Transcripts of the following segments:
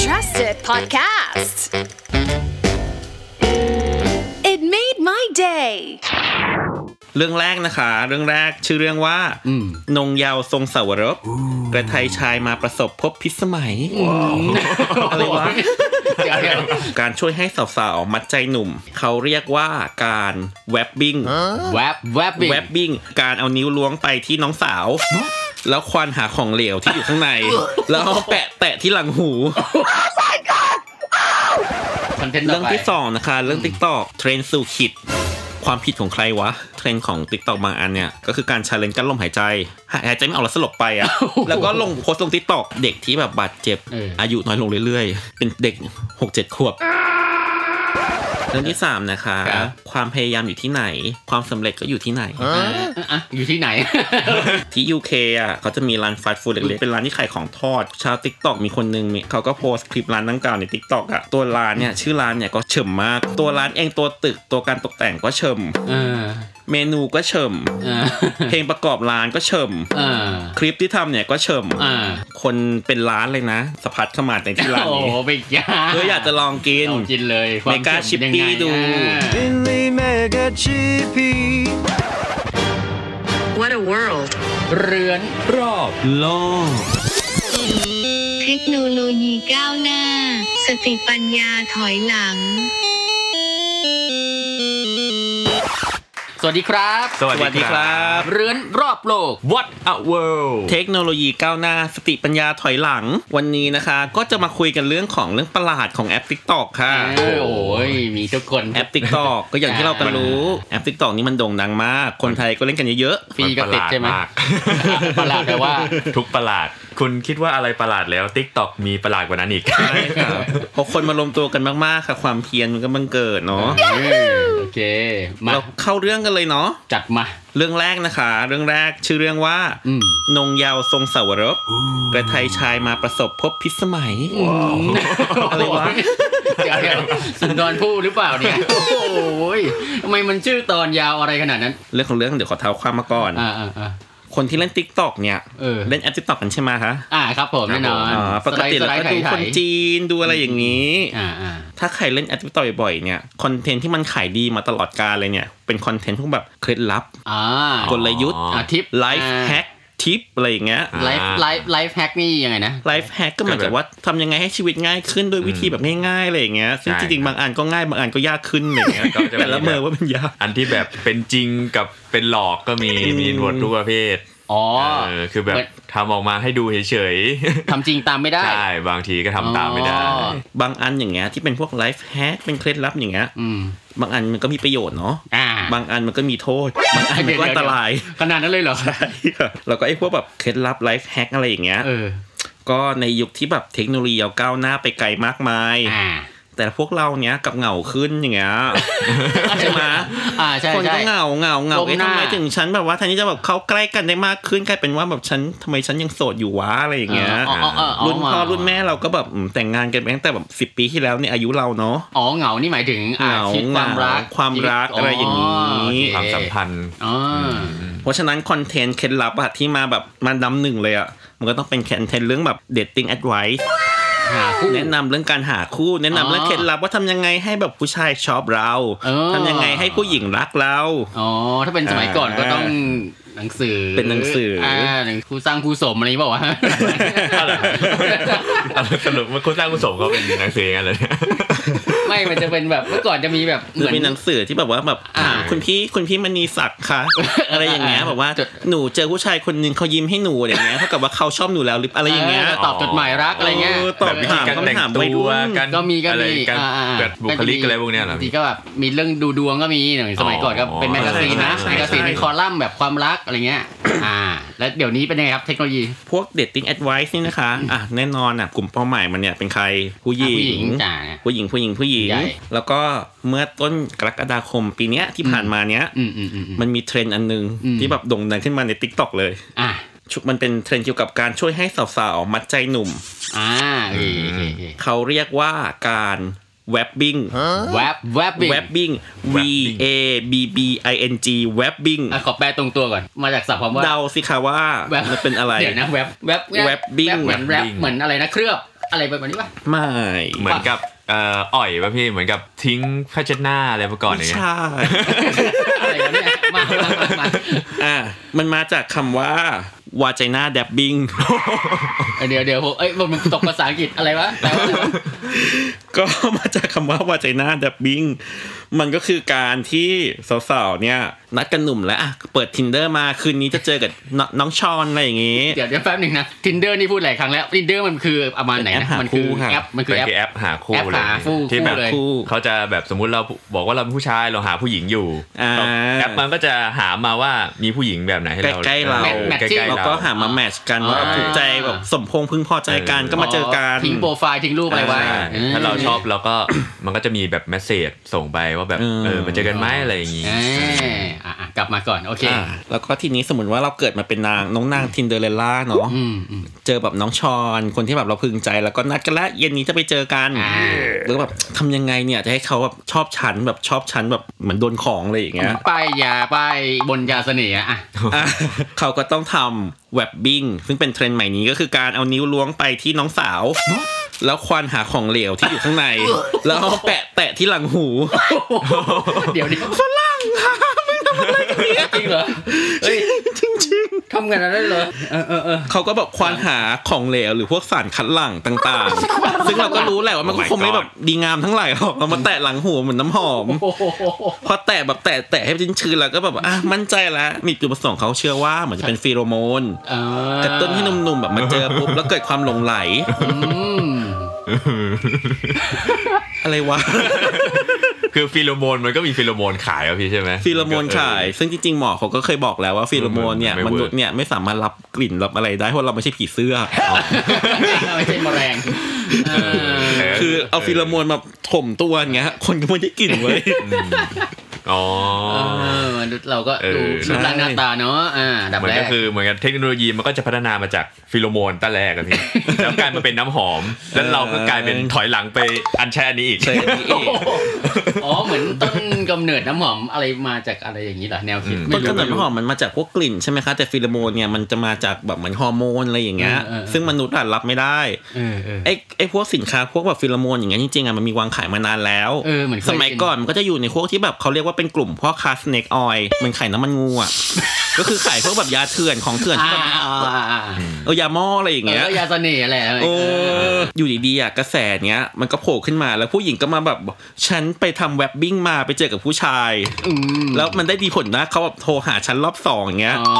trusted podcast. It made my day. เรื่องแรกนะคะ เรื่องแรกชื่อเรื่องว่า นงเยาวทรงสาวรบ กระไทยชายมาประสบพบพิสมัยอะไรวะเดี๋ยวเดี๋ยวการช่วยให้สาวๆมัดใจหนุ่ม เขาเรียกว่าการแวบบิ้งแวบแวบบิ๊กแวบบิ้งการเอานิ้วล้วงไปที่น้องสาว แล้วควานหาของเหลวที่อยู่ข้างใน แล้วเอาแปะแตะที่หลังหูคอนเทนต์ต่อไปเรื่องไปที่สองนะคะ เรื่อง TikTok เทรนด์สู่ขิต ความผิดของใครวะ เทรนของ t ิ k t o k บางอันเนี่ย ก็คือการ challenge กลั้นลมหายใจ หายใจไม่ออกแล้วสลบไปอะแล้วก็ลงโพสต์ลง t ิ k t o k เด็กที่แบบบาดเจ็บอายุน้อยลงเรื่อยๆ เป็นเด็ก 6-7 ขวบ เรื่องที่สามนะคะความพยายามอยู่ที่ไหน ความสำเร็จก็อยู่ที่ไหน อะอะอยู่ที่ไหน ที่ UK อะเขาจะมีร้านฟาสต์ฟู้ดเล็กๆ เป็นร้านที่ขายของทอด ชาว Tik t o อกมีคนนึงมีเขาก็โพสต์คลิปร้านดังกล่าวใน Tik t o อกอะ ตัวร้านเนี่ย ชื่อร้านเนี่ยก็เฉิมมาก ตัวร้านเองตัวตึกตัวการตกแต่งก็เฉิมเออ เมนูก็เฉิมเออเพลงประกอบร้านก็เฉิมเออคลิปที่ทำเนี่ยก็เฉิมอ่าคนเป็นร้านเลยนะสะพัดเข้ามาในที่ร้านโอ้นี้โหไปยาเอออยากจะลองกินลองกินเลยควเมกาเค็เป็นชิปปี้ยังไงดูอ่า Finley Mega Chippy. What a world. เรือนรอบโลกเทคโนโลยีก้าวหน้า สติปัญญาถอยหลัง สวัสดีครับ สวัสดีครับเรือนรอบโลก What a world เทคโนโลยีก้าวหน้าสติปัญญาถอยหลัง วันนี้นะคะ ก็จะมาคุยกันเรื่องของเรื่องประหลาดของแอป TikTok ค่ะเออโอ้ยมีทุกคนแอป TikTok ก็อย่างที่เรากันรู้แอป TikTok นี่มันโด่งดังมาก คนไทยก็เล่นกันเยอะฟรีก็ติดใช่ไหมนประหลาดมากประหลาดแปลว่าทุกประหลาด คุณคิดว่าอะไรประหลาดแล้ว Tik t o อกมีประหลาดกว่านั้นอีกๆใช่ครับพอคนมารวมตัวกันมากๆค่ะ ความเพียรมันก็บังเกิดเนาะเออโอเคมาเราเข้าเรื่องกันเลยเนาะจัดมา เรื่องแรกนะคะ เรื่องแรกชื่อเรื่องว่าอืมนงเยาวทรงสาวรบกระไทยชายมาประสบพบพิสมัยอะไรวะเดี๋ยวเดี๋ยวสุนทรภู่หรือเปล่าเนี่ยโอ้โหยทำไมมันชื่อตอนยาวอะไรขนาดนั้น เรื่องของเรื่องเดี๋ยวขอเท้าความมาก่อนอ่าอ่าอ่า คนที่เล่น t ิ k t o k เนี่ยเออเล่นแอป TikTok กันใช่ไหมคะอ่าครับผมแน่นอนอ๋อปกติเราก็ด์ดูไถคนจีนดูอะไรอย่างนี้อ่าอ่าถ้าใครเล่นแอป TikTok บ่อยๆเนี่ยคอนเทนต์ที่มันขายดีมาตลอดกาลเลยเนี่ยเป็นคอนเทนต์พวกแบบเคล็ดลับอ่ากลยุทธ์อ่า tip life hack tip อะไรอย่างเงี้ย life life life hack นี่ยังไงนะ life hack ก็เหมือนกับว่าทำยังไงให้ชีวิตง่ายขึ้นโดยวิธีแบบง่ายๆอะไรอย่างเงี้ยซึ่งใช่จริงๆบางอันก็ง่ายบางอันก็ยากขึ้นอะไรอย่างเงี้ยก็จะมีแต่ละเมอว่ามันยากอันที่แบบเป็นจริงกับเป็นหลอกก็มีมีหนวดทุกประเภทอ๋อเออคือแบบเหมือนทำออกมาให้ดูเฉยทำจริงตามไม่ๆได้ ใช่ บางทีก็ทำตามไม่ได้อ๋อบางอันอย่างเงี้ยที่เป็นพวก life hack เป็นเคล็ดลับอย่างเงี้ยอืมบางอันมันก็มีประโยชน์เนาะอ่า บางอันมันก็มีโทษ บางอันมันก็อันตราย ขนาดนั้นเลยเหรอ ใช่ครับแล้วก็ไอ้พวกแบบเคล็ดลับ life hack อะไรอย่างเงี้ยเออก็ในยุคที่แบบเทคโนโลยีก้าวหน้าไปไกลมากมายอ่า แต่พวกเราเนี้ยกับเหงาขึ้นอย่างเงี้ยใช่ไหมอ่าใช่คนใช่ก็เหงาเหงาเหงาก้มเอ๊ะหน้าทำไมถึงฉันแบบว่าแทนที่จะแบบเข้าใกล้กันได้มากขึ้นกลายเป็นว่าแบบฉันทำไมฉันยังโสดอยู่วะอะไรอย่างเงี้ยอ๋ออ๋ออ๋ออ๋อรุ่นพ่อรุ่นแม่เราก็แบบอืมแต่งงานกันไปตั้งแต่แบบสิบปีที่แล้วในอายุเราเนาะอ๋อเหงานี่หมายถึงอ่าเหงาชีวิตความรักเหงาความรักอะไรอย่างนี้โอเคความสัมพันธ์อ๋ออเพราะฉะนั้นคอนเทนต์เคล็ดลับอะที่มาแบบมันดำหนึ่งเลยอะมันก็ต้องเป็นคอนเทนต์เรื่องแบบ dating advice หาคู่แนะนำเรื่องการหาคู่แนะนำเรื่องอ๋อเคล็ดลับว่าทำยังไงให้แบบผู้ชายชอบเราเออทำยังไงให้ผู้หญิงรักเราอ๋อถ้าเป็นสมัยก่อนก็ต้อง หนังสือเป็นหนังสืออ่หนังผู้สร้างผู้สมอะไรอย่างนี้เปล่าวะอะไรสรุปว่าคุณสร้างคุณสมเขาเป็นหนังสืออย่างนั้นเลยเนี่ยไม่มันจะเป็นแบบเมื่อก่อนจะมีแบบหรือมีหนังสือที่แบบว่าแบบอ่าถามคุณพี่คุณพี่มณีศักดิ์คะอะไรอย่างเงี้ยอ่าแบบว่าจดหนูเจอผู้ชายคนหนึ่งเขายิ้มให้หนูอย่างเงี้ยเท่ากับว่าเขาชอบหนูแล้วหรืออะไรอย่างเงี้ยตอบจดหมายรักอะไรเงี้ยเออตอบแบบวิธีการแต่งถามตัวัยรุ่วนการก็มีก็อะไรมีการอ่าอ่าแบบบุคลิกอะไรพวกเนี้ยเหรอบางทีก็แบบมีเรื่องดูดวงก็มีหน่อยสมัยก่อนก็เป็นอ๋อแมกกาซีนนะใช่ใช่แมกกาซีนใช่เป็นคอลัมน์แบบความรักอะไรเงี้ย อ่า แล้วเดี๋ยวนี้เป็นยังไงครับเทคโนโลยี พวก dating advice นี่นะคะ อะแน่นอนอะกลุ่มเป้าหมายมันเนี่ยเป็นใครผู้หญิอะผู้หญิงจ้ะผู้หญิงผู้หญิงผู้หญิง ใหญ่แล้วก็เมื่อต้นกรกฎาคมปีเนี้ยที่ผ่านมาเนี้ยอืมอืมอืมอืม มันมีเทรนด์อันนึงอืม ที่แบบโด่งดังขึ้นมาใน TikTok เลยอ่าชุมันเป็นเทรนด์เกี่ยวกับการช่วยให้สาวๆมัดใจหนุ่ม อ่าโอเคโอเคโอเคเขาเรียกว่าการ แวบบิ้งแวบแวบบิ๊กแวบบิ้ง V A B B I N G แวบบิ้งอะขอแปลตรงตัวก่อน มาจากศัพท์คำว่าเดาสิคะว่าแวบมันเป็นอะไรเดี๋ยวนะแวบแวบแวบบิ้งเหมือนแรปแวบบิ้งเหมือนอะไรนะเคลือบอะไรแบบนี้ปะไม่เหมือนกับเอ่ออ่อยป่ะพี่เหมือนกับทิ้งผ้าเช็ดหน้าอะไรมาก่อนอย่างไม่เงี้ยใช่อะไรวะเนี่ยมามามามาอะมันมาจากคำว่า วาจนาแดบบิงเดี๋ยวเดี๋ยวผมเอ้ยผมตกภาษาอังกฤษอะไรวะแปลว่าอะไรวะก็มาจากคำว่าวาจนาแดบบิง มันก็คือการที่สาวๆเนี่ย นัดกันหนุ่มแล้วอะเปิด tinder มาคืนนี้จะเจอกับนน้องชอนอะไรอย่างงี้ เดี๋ยวเดี๋ยวแป๊บหนึ่งนะ tinder นี่พูดหลายครั้งแล้ว tinder มันคือประมาณไหนแอปนะหามันคือคู่ค่ะแอปมันคือเป็นแอปคือแอปหาคู่แอปเลยหาคู่ที่แบบคู่เลยคู่เขาจะแบบสมมุติเราบอกว่าเราเป็นผู้ชายเราหาผู้หญิงอยู่อ่าแอปมันก็จะหามาว่ามีผู้หญิงแบบไหนให้เราใกล้ๆเราออ matching ใกล้ๆเราเราก็หามา match กันว่าอ่าถูกใจแบบสมพงษ์พึงพอใจกันเออก็มาเจอกันทิ้งโปรไฟล์ทิ้งรูปอะไรไว้ใช่ถ้าเราชอบเราก็มันก็จะมีแบบ message ส่งไปว่าแบบเออเออมาเจอกันไหมอะไรอย่างงี้เอออะอะกลับมาก่อนโอเคอ่าแล้วก็ทีนี้สมมติว่าเราเกิดมาเป็นนางน้องนาง Tinderella เนาะอืมอืมเจอแบบน้องชอนคนที่แบบเราพึงใจแล้วก็นัดกันแล้วเย็นนี้จะไปเจอกันอ่าแล้วแบบทำยังไงเนี่ยจะให้เขาแบบชอบฉันแบบชอบฉันแบบเหมือนโดนของอะไรอย่างเงี้ยป้ายยาป้ายบนยาเสน่ห์อะอะอะเขาก็ต้องทำเว็บบิ้งซึ่งเป็นเทรนด์ใหม่นี้ก็คือการเอานิ้วล้วงไปที่น้องสาว แล้วควานหาของเหลวที่อยู่ข้างใน แล้วเอาแปะแตะที่หลังหู เดี๋ยวนี้ฝรั่งมึงทำอะไรกันเนี่ย จริงเหรอเฮ้ยจริงทำกันอะไรเหรอเออเออเออๆเขาก็แบบควานหาของเหลวหรือพวกสารคัดหลั่งต่างๆ ซึ่งเราก็รู้แหละว่ามันก็ Oh my คงไม่แบบดีงามทั้งหลายหรอกเอามาแตะหลังหูเหมือนน้ำหอมโอ้โหพอแตะแบบแตะแตะให้ชื้นๆแล้วก็แบบอะมั่นใจแล้วมีจุดประสงค์เขาเชื่อว่าเหมือนจะเป็นฟีโรโมนเออกระตุ้นให้หนุ่มๆแบบมาเจอปุ๊บแล้วเกิดความหลงใหล อืมอะไรวะ คือฟีโรโมนมันก็มีฟีโรโมนขายอะพี่ใช่ไหมฟีโรโมนขาย ซึ่งจริงๆหมอเขาก็เคยบอกแล้วว่าฟีโรโมนเนี่ยไม่ work มนุษย์เนี่ยไม่สามารถรับกลิ่นรับอะไรได้เพราะเราไม่ใช่ผีเสื้อไม่ใช่แมลงเออคือเอาฟีโรโมนมาถมตัวอย่างเงี้ยคนก็ไม่ได้กลิ่นเว้ยอ๋อเออมนุษย์เราก็เออดูรูปร่างหน้าตาเนาะอ่าดับเหมือนแรก็กคือเหมือนกันเทคโนโลยีมันก็จะพัฒนามาจากฟีโรโมนตั้งแรกอะพี่แล้วกลายมาเป็นน้ำหอม แล้วเราก็กลายเป็นถอยหลังไปอันใช้อันนี้อีกใช่อันนี้อีก อ๋อเหมือนต้นกำเนิดน้ำหอมอะไรมาจากอะไรอย่างนี้เหรอแนวคิดต้นกำเนิดไม่รู้น้ำหอมมันมาจากพวกกลิ่นใช่ไหมคะแต่ฟีโรโมนเนี่ยมันจะมาจากแบบเหมือนฮอร์โมนอะไรอย่างเงี้ยเออเออเออซึ่งมนุษย์อะรับไม่ได้เออเออไอ้ไอ้พวกสินค้าพวกแบบฟีโรโมนอย่างเงี้ยจริงๆอะมันมีวางขายมานานแล้วเออเหมือนเคยสมัยก่อนมันก็จะอยู่ในพวกที่แบบเขาเรียกว่าเป็นกลุ่มพ่อค้าสเน็กออยเหมือนขายน้ำมันงูอะก็คือขายพวกแบบยาเถื่อนของเถื่อนที่อ่าแบบอ่าอ่าอ่าเออยาหม้ออะไรอย่างเอเงี้ยอยาเสน่ห์อะไรอะไรโอ้เอออยู่ดีๆอะกระแสเนี้ย มันก็โผล่ขึ้นมาแล้วผู้หญิงก็มาแบบบอกฉันไปทำเว็บบิ้งมาไปเจอกับผู้ชายอืมแล้วมันได้ดีผลนะเขาแบบโทรหาฉันรอบสองอย่างเงี้ยอ๋อ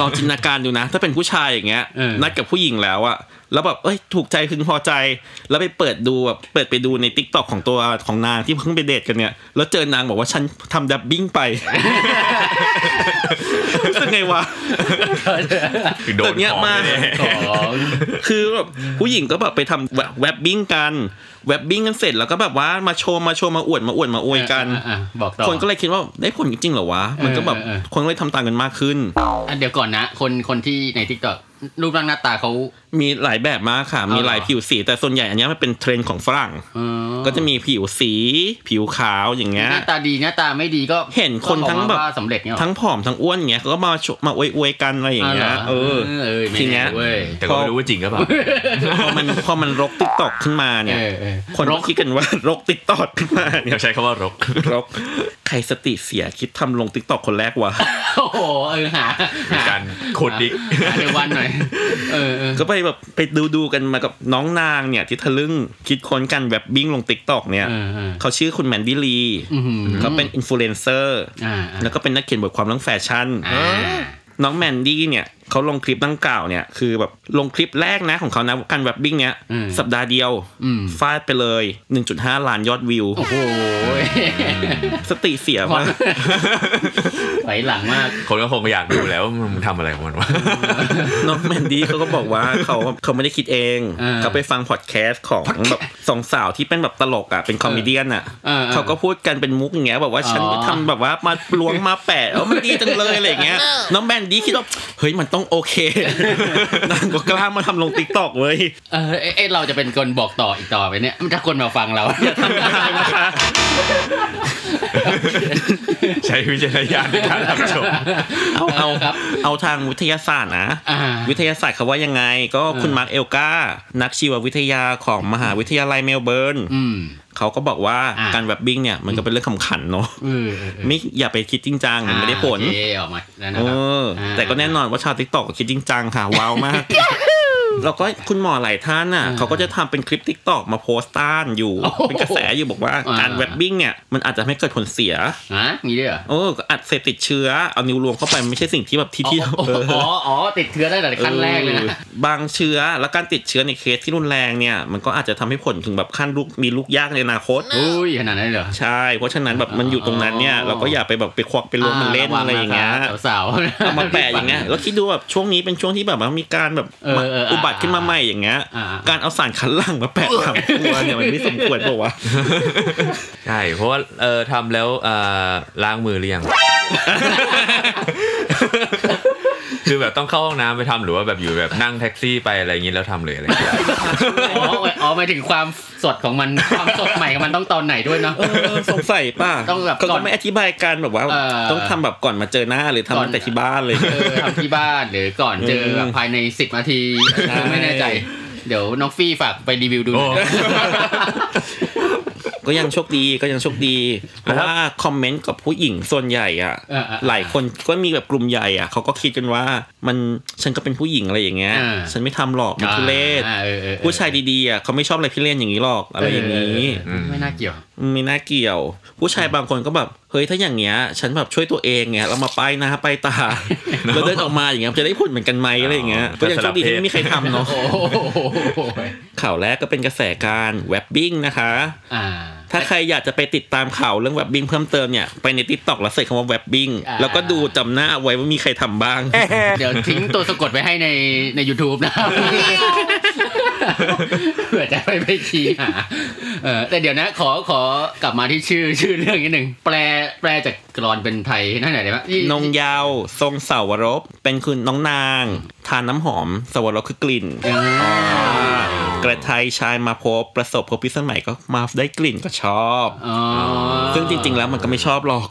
ลองจินตนาการดูนะ ถ้าเป็นผู้ชายอย่างเงี้ยเออนัดกับผู้หญิงแล้วอะ แล้วแบบเอ้ยถูกใจพึงพอใจ แล้วไปเปิดดูแบบเปิดไปดูใน TikTok ของตัวของนางที่เพิ่งไปเดทกันเนี่ย แล้วเจอนางบอกว่าฉันทำ vabbing ไปรู้สึกไงวะคือโดนแบบเนี้ยของมากแน่ของคือแบบผู้หญิงก็แบบไปทำ vabbing กัน vabbing กันเสร็จแล้วก็แบบว่ามาโชว์มาโชว์มาอวดมาอวดมาอวยกันอะอะบอกต่อคนก็เลยคิดว่าได้ผลจริงๆเหรอวะ มันก็แบบเออเออคนก็เลยทำตามกันมากขึ้นอะเดี๋ยวก่อนนะ คนคนที่ใน TikTok รูปร่างหน้าตาเขามีหลายแบบมากค่ะ มีหลายเอาเหรอผิวสี แต่ส่วนใหญ่อันเนี้ยมันเป็นเทรนด์ของฝรั่งเออก็จะมีผิวสี ผิวขาวอย่างเงี้ยหน้าตาดีหน้าตาไม่ดีก็เห็นคนทั้งแบบก็ออกมาว่าสำเร็จเนี่ยหรอทั้งผอมทั้งอ้วนอย่างเงี้ยเขาก็มาโชว์มาอวยอวยกันอะไรอย่างเงี้ยหรเออเออไม่ทีเนี้ยแเว้ยแต่ก็ไม่รู้ว่าจริงหรือเปล่าพอมันพอมันรก TikTok ขึ้นมาเนี่ยเออเออคนก็คิดกันว่ารก TikTok ขึ้นมาเนี่ยเขาใช้คำว่ารกรกใครสติเสียคิดทำลง TikTok คนแรกวะโอ้โหเออหาหาการขุดอีกหาเดี๋ยววันหน่อยเออเออก็ไปแบบไปดูดูกันมากับน้องนางเนี่ย ที่ทะลึ่งคิดค้นกันแบบ vabbing ลง TikTok เนี่ยเออเออเขาชื่อคุณแมนดี้ลีอื้อหือเขาเป็นอินฟลูเอนเซอร์อ่าแล้วก็เป็นนักเขียนบทความเรื่องแฟชั่นอ่าน้องแมนดี้เนี่ย เขาลงคลิปดังกล่าวเนี่ยคือแบบลงคลิปแรกนะของเขานะการ vabbing เนี่ยอืมสัปดาห์เดียวอืมฟาดไปเลย 1.5 ล้านยอดวิว โอ้โห สติเสียมากไหลหลังมาก คนก็คงอยากดูแล้วว่ามันทำอะไรของมันวะน้องแมนดี้เขาก็บอกว่าเขาเขาไม่ได้คิดเองอ่าเขาไปฟังพอดแคสต์ของแบบสองสาวที่เป็นแบบตลกอะเป็น comedian อะเออเออเขาก็พูดกันเป็นมุกอย่างเงี้ยแบบว่าฉันอ๋อไปทำแบบว่ามาล้วงมาแปะเออมันดีจังเลยอะไรอย่างเงี้ยน้องแมนดี้คิดว่าเฮ้ยมันต้องโอเคนางก็กล้ามาทำลง TikTok เว้ยเออเอ้เอ้เราจะเป็นคนบอกต่ออีกต่อไปเนี่ยถ้าคนมาฟังเราอย่าทำได้นะคะใช้วิจารณญาณในการรับชมเอาเอาครับเอาทางวิทยาศาสตร์นะอ่าวิทยาศาสตร์เขาว่ายังไง ก็คุณมาร์คเอลกานักชีววิทยาของมหาวิทยาลัยเมลเบิร์นอืม เขาก็บอกว่าอ่าการ vabbing เนี่ยมันก็เป็นเรื่องขำขันเนาะเออเออเออไม่อย่าไปคิดจริงจังมันไม่ได้ผลอ่าโอเคออกมาแล้วนะเอครับออาแต่ก็แน่นอนว่าชาว TikTok คิดจริงจังค่ะว้าวมาก แล้วก็คุณหมอหลายท่านน่ะอ่าเขาก็จะทำเป็นคลิป TikTok มาโพสต์ต้านอยู่โอ้โหเป็นกระแสอยู่บอกว่าอ่าการ vabbing เนี่ยมันอาจจะไม่เกิดผลเสียฮะมีด้วยเหรอโอ้อัดเสพติดเชื้อเอานิ้วรวมเข้าไปมันไม่ใช่สิ่งที่แบบที่ที่อ๋อเอออ๋ออ๋อติดเชื้อตั้งแต่ขั้นแรกเลยนะออบางเชื้อแล้วการติดเชื้อในเคสที่รุนแรงเนี่ยมันก็อาจจะทำให้ผลถึงแบบขั้นลูกมีลูกยากในอนาคตอุ้ยขนาดนั้นเลยเหรอใช่เพราะฉะนั้นแบบมันอยู่ตรงนั้นเนี่ยอ๋อเราก็อย่าไปแบบไปควักไปล้วงมันเล่นอะไรอย่างเงี้ยระวังนะครับสาวๆเอามาแปะอย่างเงี้ยแล้วคิดดูแบบช่วงนี้เป็นช่วงที่แบบว่ามีการแบบเออเอออะอุบัติขึ้นมาใหม่อย่างเงี้ยอ่าการเอาสารคัดหลั่งมาแปะตามตัวเนี่ยมันไม่สมควรเปล่าวะใช่เพราะว่าเออทำแล้วเอ่อล้างมือหรือยัง คือแบบต้องเข้าห้องน้ำไปทำหรือว่าแบบอยู่แบบนั่งแท็กซี่ไปอะไรอย่างนี้แล้วทำเลยอะไรอย่างเงี้ยอ๋ออ๋อหมายถึงความสดของมันความสดใหม่ของมันต้องตอนไหนด้วยเนาะเออสงสัยป่ะต้องแบบเขาก่ก็อนไม่อธิบายกันแบบว่าเออต้องทำแบบก่อนมาเจอหน้าหรือทำก่อนตั้งแต่ที่บ้านเลยเออทำที่บ้านหรือก่อนเจอแบบภายในสิบนาทีใช่ไม่แน่ใจ เดี๋ยวน้องฟี่ฝากไปรีวิวดูหน่อยนะ ก็ยังโชคดีก็ยังโชคดีเพราะว่าคอมเมนต์กับผู้หญิงส่วนใหญ่อะเออเออหลายคนก็มีแบบกลุ่มใหญ่อะเขาก็คิดกันว่ามันฉันก็เป็นผู้หญิงอะไรอย่างเงี้ยอ่าฉันไม่ทำหรอกมันทุเรศอ่าเออเออเออผู้ชายดีๆอะเขาไม่ชอบอะไรพี่เล่นอย่างนี้หรอกอะไรอย่างนี้เออไม่น่าเกี่ยว ไม่น่าเกี่ยว ผู้ชายบางคนก็แบบเฮ้ยถ้าอย่างเงี้ย ฉันแบบช่วยตัวเองไงเรามาป้ายหน้าป้ายตาเราเดินออกมาอย่างเงี้ยจะได้ผลเหมือนกันไหมอะไรอย่างเงี้ยก็ยังโชคดีที่ไม่มีใครทำเนาะโอ้โหข่าวแรกก็เป็นกระแสการ vabbing นะคะอ่าถ้าใครอยากจะไปติดตามข่าวเรื่อง vabbing เพิ่มเติมเนี่ยไปใน TikTok แล้วใส่คำว่า vabbing อ่าแล้วก็ดูจำหน้าเอาไว้ว่ามีใครทำบ้าง เดี๋ยวทิ้งตัวสะกดไปให้ในใน YouTube นะครับ เผื่อจะไปไปชี้หาเออแต่เดี๋ยวนะ ขอขอกลับมาที่ชื่อชื่อเรื่องนิดหนึ่งแปลแปลจากกรอนเป็นไทยนั่นไหนอยได้ไหมนงยาวทรงเสาวรบ เป็นคุณน้องนาง ทานน้ำหอม สวรสคือกลิ่นอ่า กระไทยชายมาพบประสบพบพิษสมัยก็มาได้กลิ่นก็ชอบอ๋อซึ่งจริง ๆ แล้วมันก็ไม่ชอบหรอก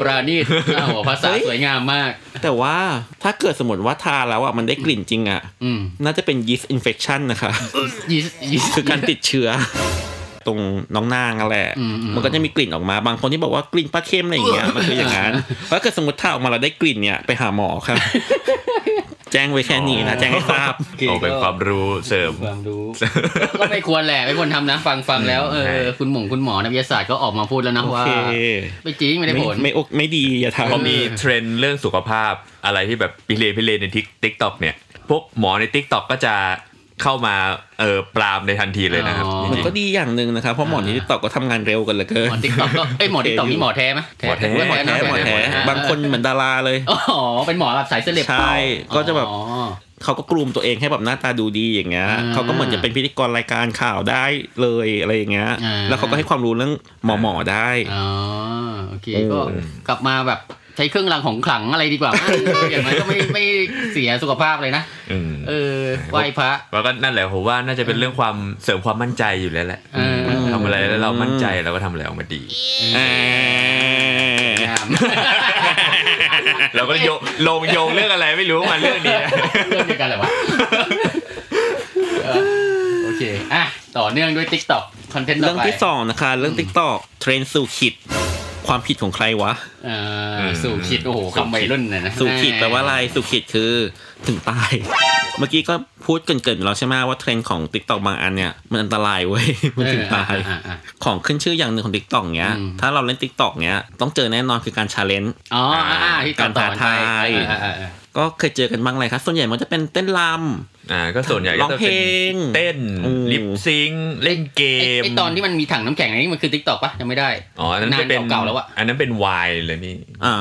ปราณีตอ้าวภาษาเฮ้ยสวยงามมาก แต่ว่าถ้าเกิดสมมติว่าทาแล้วอะมันได้กลิ่นจริงอะอืมน่าจะเป็น yeast infection นะคะยียีคือการติดเชื้อตรงน้องนางนั่นแหละอืมอืมมันก็จะมีกลิ่นออกมา บางคนที่บอกว่ากลิ่นปลาเค็มอะไรอย่างเงี้ย มันคืออย่างนั้นเพราะเกิดสมมติถ้าออกมาเราได้กลิ่นเนี่ยไปหาหมอครับ แจ้งไว้แค่นี้นะแจ้งให้ทราบโอ้เป็นความรู้เสริมความรู้ก็ไม่ควรแหละไม่ควรทำนะฟังฟังแล้วเอใช่อคุณหมงคุณหมอนักวิทยาศาสตร์ก็ออกมาพูดแล้วนะโอว่าเคไม่จริงไม่ได้ไม่ผลไม่โอไม่ดีอย่าทำพอมีเทรนด์เรื่องสุขภาพอะไรที่แบบพิเรนทร์พิเรนทร์ใน Tik TikTok เนี่ยพวกหมอใน TikTok ก็จะ เข้ามาเออปรามในทันทีเลยนะครับอ๋อ จริงมันก็ดีอย่างหนึ่งนะครับ เพราะหมอ TikTok ก็ทำงานเร็วกันเหลือเกินหมอ TikTok ก็เอ้ยหมอ TikTok นี่หมอแท้ไหมหมอแท้ หมอแท้หมอแท้บางคนเหมือนดาราเลย อ๋อเป็นหมอแบบสายเซเลบใช่ก็จะแบบ อ๋อ เขาก็กลุ่มตัวเองให้แบบหน้าตาดูดีอย่างเงี้ยอ่าเขาก็เหมือนจะเป็นพิธีกรรายการข่าวได้เลยอะไรอย่างเงี้ย อ่า แล้วเขาก็ให้ความรู้เรื่องหมอหมอๆได้ อ๋อโอเคโอ้ก็กลับมาแบบ ใช้เครื่องรางของขลังอะไรดีกว่ามั้งเอออย่างน้อยก็ไม่ไม่เสียสุขภาพเลยนะอืมเออไหว้พระแล้วก็นั่นแหละผมว่าน่าจะเป็นเรื่องความเสริมความมั่นใจอยู่แล้วแหละเออทำอะไรแล้วเรามั่นใจเราก็ทำอะไรออกมาดีอ่างามเราก็โยลงโยงเรื่องอะไรไม่รู้มาเรื่องนี้นะเรื่องเดียวกันเหรอวะเออโอเคอะต่อเนื่องด้วย TikTok คอนเทนต์ต่เรื่อองไปที่สองนะคะ เรื่อง TikTok เทรนด์สู่ขิต ความผิดของใครวะเออสู่ขิตโอ้โหคำวัยรุ่นน่ะนะสู่ขิตแปลว่าอะไรสู่ขิตคือถึงตาย เมื่อกี้ก็พูดเกริ่นๆแล้วใช่ไหมว่าเทรนด์ของ TikTok บางอันเนี่ยมันอันตรายเว้ยมันถึงตายเอออะอะอะของขึ้นชื่ออย่างหนึ่งของ TikTok เนี้ยอืมถ้าเราเล่น TikTok เนี้ยต้องเจอแน่นอนคือการชาเลนจ์อ๋ออะอะที่ต่อต่อการท้าทายเออเออเออก็เคยเจอกันบ้างเลยครับส่วนใหญ่มันจะเป็นเต้นร อ่าก็ส่วนใหญ่ก็จะร้องเพลงเต้นอืมลิปซิงค์เล่นเกไอ้มไอตอนที่มันมีถังน้ำแข็งอันนี้มันคือ TikTok ปะยังไม่ได้อ๋ออันนั้นนานจะเป็นเก่าๆแล้วอะอันนั้นเป็นวายเลยนี่ำอ่า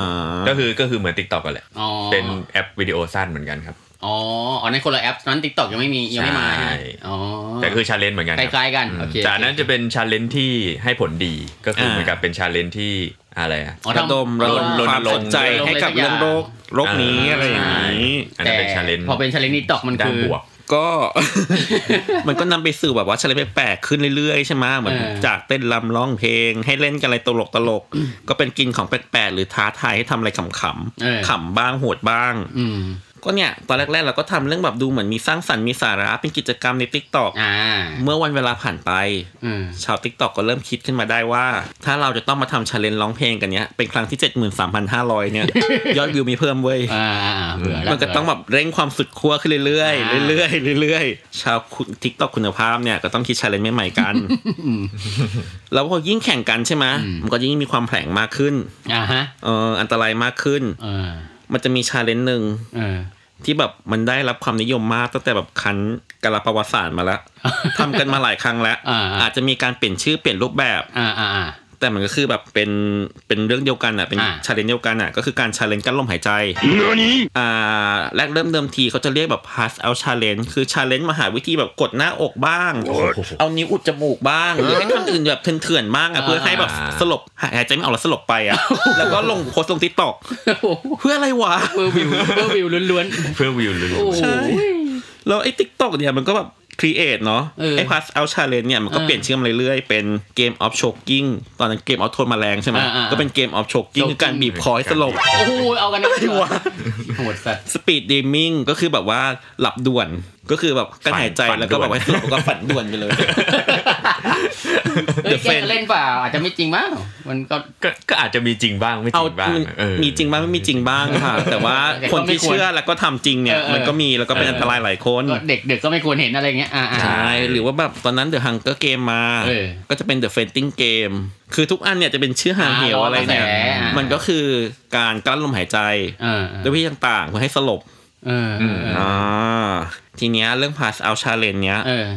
ก็คือก็คือเหมือน t ิ k t o k กันแหละอ๋อเป็นแอปวิดีโอสั้นเหมือนกันครับอ๋ออ๋อในนคนละแอปนั้น TikTok ยังไม่มียังไม่มาใช่อ๋อแต่คือชาเลนจ์เหมือนกันครับคล้ายๆกันอืมโอเคแต่อันนั้นจะเป็นชาเลนจ์ที่ให้ผลดีก็คืออ่าเหมือนกับเป็นชาเลนจ์ที่ อะไรอะอ๋อระดมระดมรณความรสณนใจให้กับเรื่องโรคโรคนี้อ่าอะไรอย่างนี้อันนั้นเป็นชาเลนจ์พอเป็นชาเลนจ์ TikTok มันด้าคืนอบวกก็มันก็นำไปสู่แบบว่าชาเลนจ์แปลกๆขึ้นเรื่อยๆใช่ไหมเหมือนเออจากเต้นรำร้องเพลง ให้เล่นกันอะไรตลกตลกๆก็เป็นกินของแปลกๆหรือท้าทายให้ทำอะไรขำเออๆขำบ้างโหดบ้าง อืม ก็เนี่ยตอนแรกๆเราก็ทำเรื่องแบบดูเหมือนมีสร้างสรรค์มีสาระเป็นกิจกรรมใน t ิ k t o k อ่าเมื่อวันเวลาผ่านไปอืมชาว t ิ k t o k ก็เริ่มคิดขึ้นมาได้ว่า ถ้าเราจะต้องมาทำชาเลนจ์ร้องเพลงกันเนี้ยเป็นครั้งที่73,500เนี่ยยอดวิวมีเพิ่มเว้ยอ่าอ่าอ่าเผื่อละมันก็ต้องแบบเร่งความสุดขั้วขึ้นเรื่อยอ่าๆเรื่อยๆเรื่อยๆชาว TikTok คุณภาพเนี่ยก็ต้องคิดชาเลนจ์ใหม่ๆกันแล้วพอยิ่งแข่งกันใช่ไหมมันก็ยิ่งมีความแผลงมากขึ้นอ่าฮะเอออันตรายมากขึ้นเออ มันจะมีชาเลนจ์หนึ่งเออที่แบบมันได้รับความนิยมมากตั้งแต่แบบครั้งกาลประวัติศาสตร์มาแล้วทำกันมาหลายครั้งแล้วอ่าๆอาจจะมีการเปลี่ยนชื่อเปลี่ยนรูปแบบอ่าอ่าอ่า แต่มันก็คือแบบเป็นเป็นเรื่องเดียวกันอะเป็นอ่าชาเลนจ์เดียวกันอะก็คือการชาเลนจ์กลั้นลมหายใจอ่าแรกเริ่มเดิมทีเขาจะเรียกแบบ pass out challenge คือชาเลนจ์มาหาวิธีแบบกดหน้าอกบ้าง เอานิ้วอุดจมูกบ้างหรือให้ทำอื่นแบบเถื่อนๆบ้างอะเพื่อให้แบบสลบหายใจไม่ออกแล้วสลบไปอะแล้วก็ลงโพสต์ลง TikTokเพื่ออะไรวะเพื่อวิวเบอวิวล้วนเพื่อวิวเลยๆโอ้โหใช่แล้วไอ้ TikTok เนี่ยมันก็แบบ create เนาะเออไอ้ pass out challenge เนี่ยมันก็เออเปลี่ยนชื่อมาเรื่อยๆ เป็น game of choking ตอนนั้น game of ทนแมลงใช่ไหมอ่าๆก็เป็น game of choking คือการบีบคอให้สลบโอ้โหเอากันนะโหดสัตว์ speed dreaming ก็คือแบบว่าหลับด่วนก็คือแบบการหายใจฝันแล้วก็แบบด่วนว่าสลบแล้วก็ฝันด่วนไปเลยเฮ้ยแกจะเล่นเปล่าอาจจะไม่จริงมั้งมันก็ก็ก็อาจจะมีจริงบ้างไม่จเอาริงบ้างเออมีจริงบ้างไม่มีจริงบ้างค่ะ แต่ว่าแต่ก็คนที่ไม่ควรเชื่อแล้วก็ทำจริงเนี่ยเออเออมันก็มีแล้วก็เป็นอันตรายหลายคนก็เด็กเด็กก็ไม่ควรเห็นอะไรเงี้ยอ่าอ่าใช่ หรือว่าแบบตอนนั้น The Hunger Game มาเออก็จะเป็น The Fainting Game คือทุกอันเนี่ยจะเป็นชื่อหางเหวอ่าอะไรเนี่ยล้อกระแสอ่ามัมันก็คือการกลั้นลมหายใจเออด้วยวิธีต่างๆเพื่อให้สลบเออเออเอออ่าทีเนี้ยเรื่อง pass out challenge เนี้ยเออ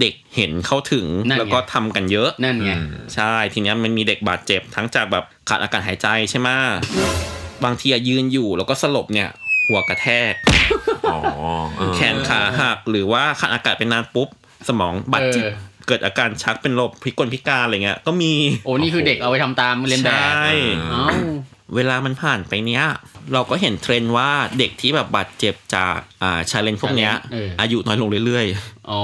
เด็กเห็นเข้าถึงนั่นไงแล้วก็ทำกันเยอะนั่นไงใช่ทีเนี้ยมันมีเด็กบาดเจ็บทั้งจากแบบขาดอากาศหายใจใช่ไหมบางทีอะยืนอยู่แล้วก็สลบเนี่ย หัวกระแทกอ๋อเออแขนขาหักหรือว่าขาดอากาศไปนานปุ๊บ สมองบาดเจ็บเออเกิดอาการชักเป็นลมพิกลพิการอะไรเงี้ยก็มี โอ้นี่คือเด็กเอาไปทำตามเลียนแบบใช่เอ้าเวลามันผ่านไปเนี้ย เราก็เห็นเทรนด์ว่าเด็กที่แบบบาดเจ็บจากอ่าชาเลนจ์พวกเนี้ยเอออายุน้อยลงเรื่อย อ๋อ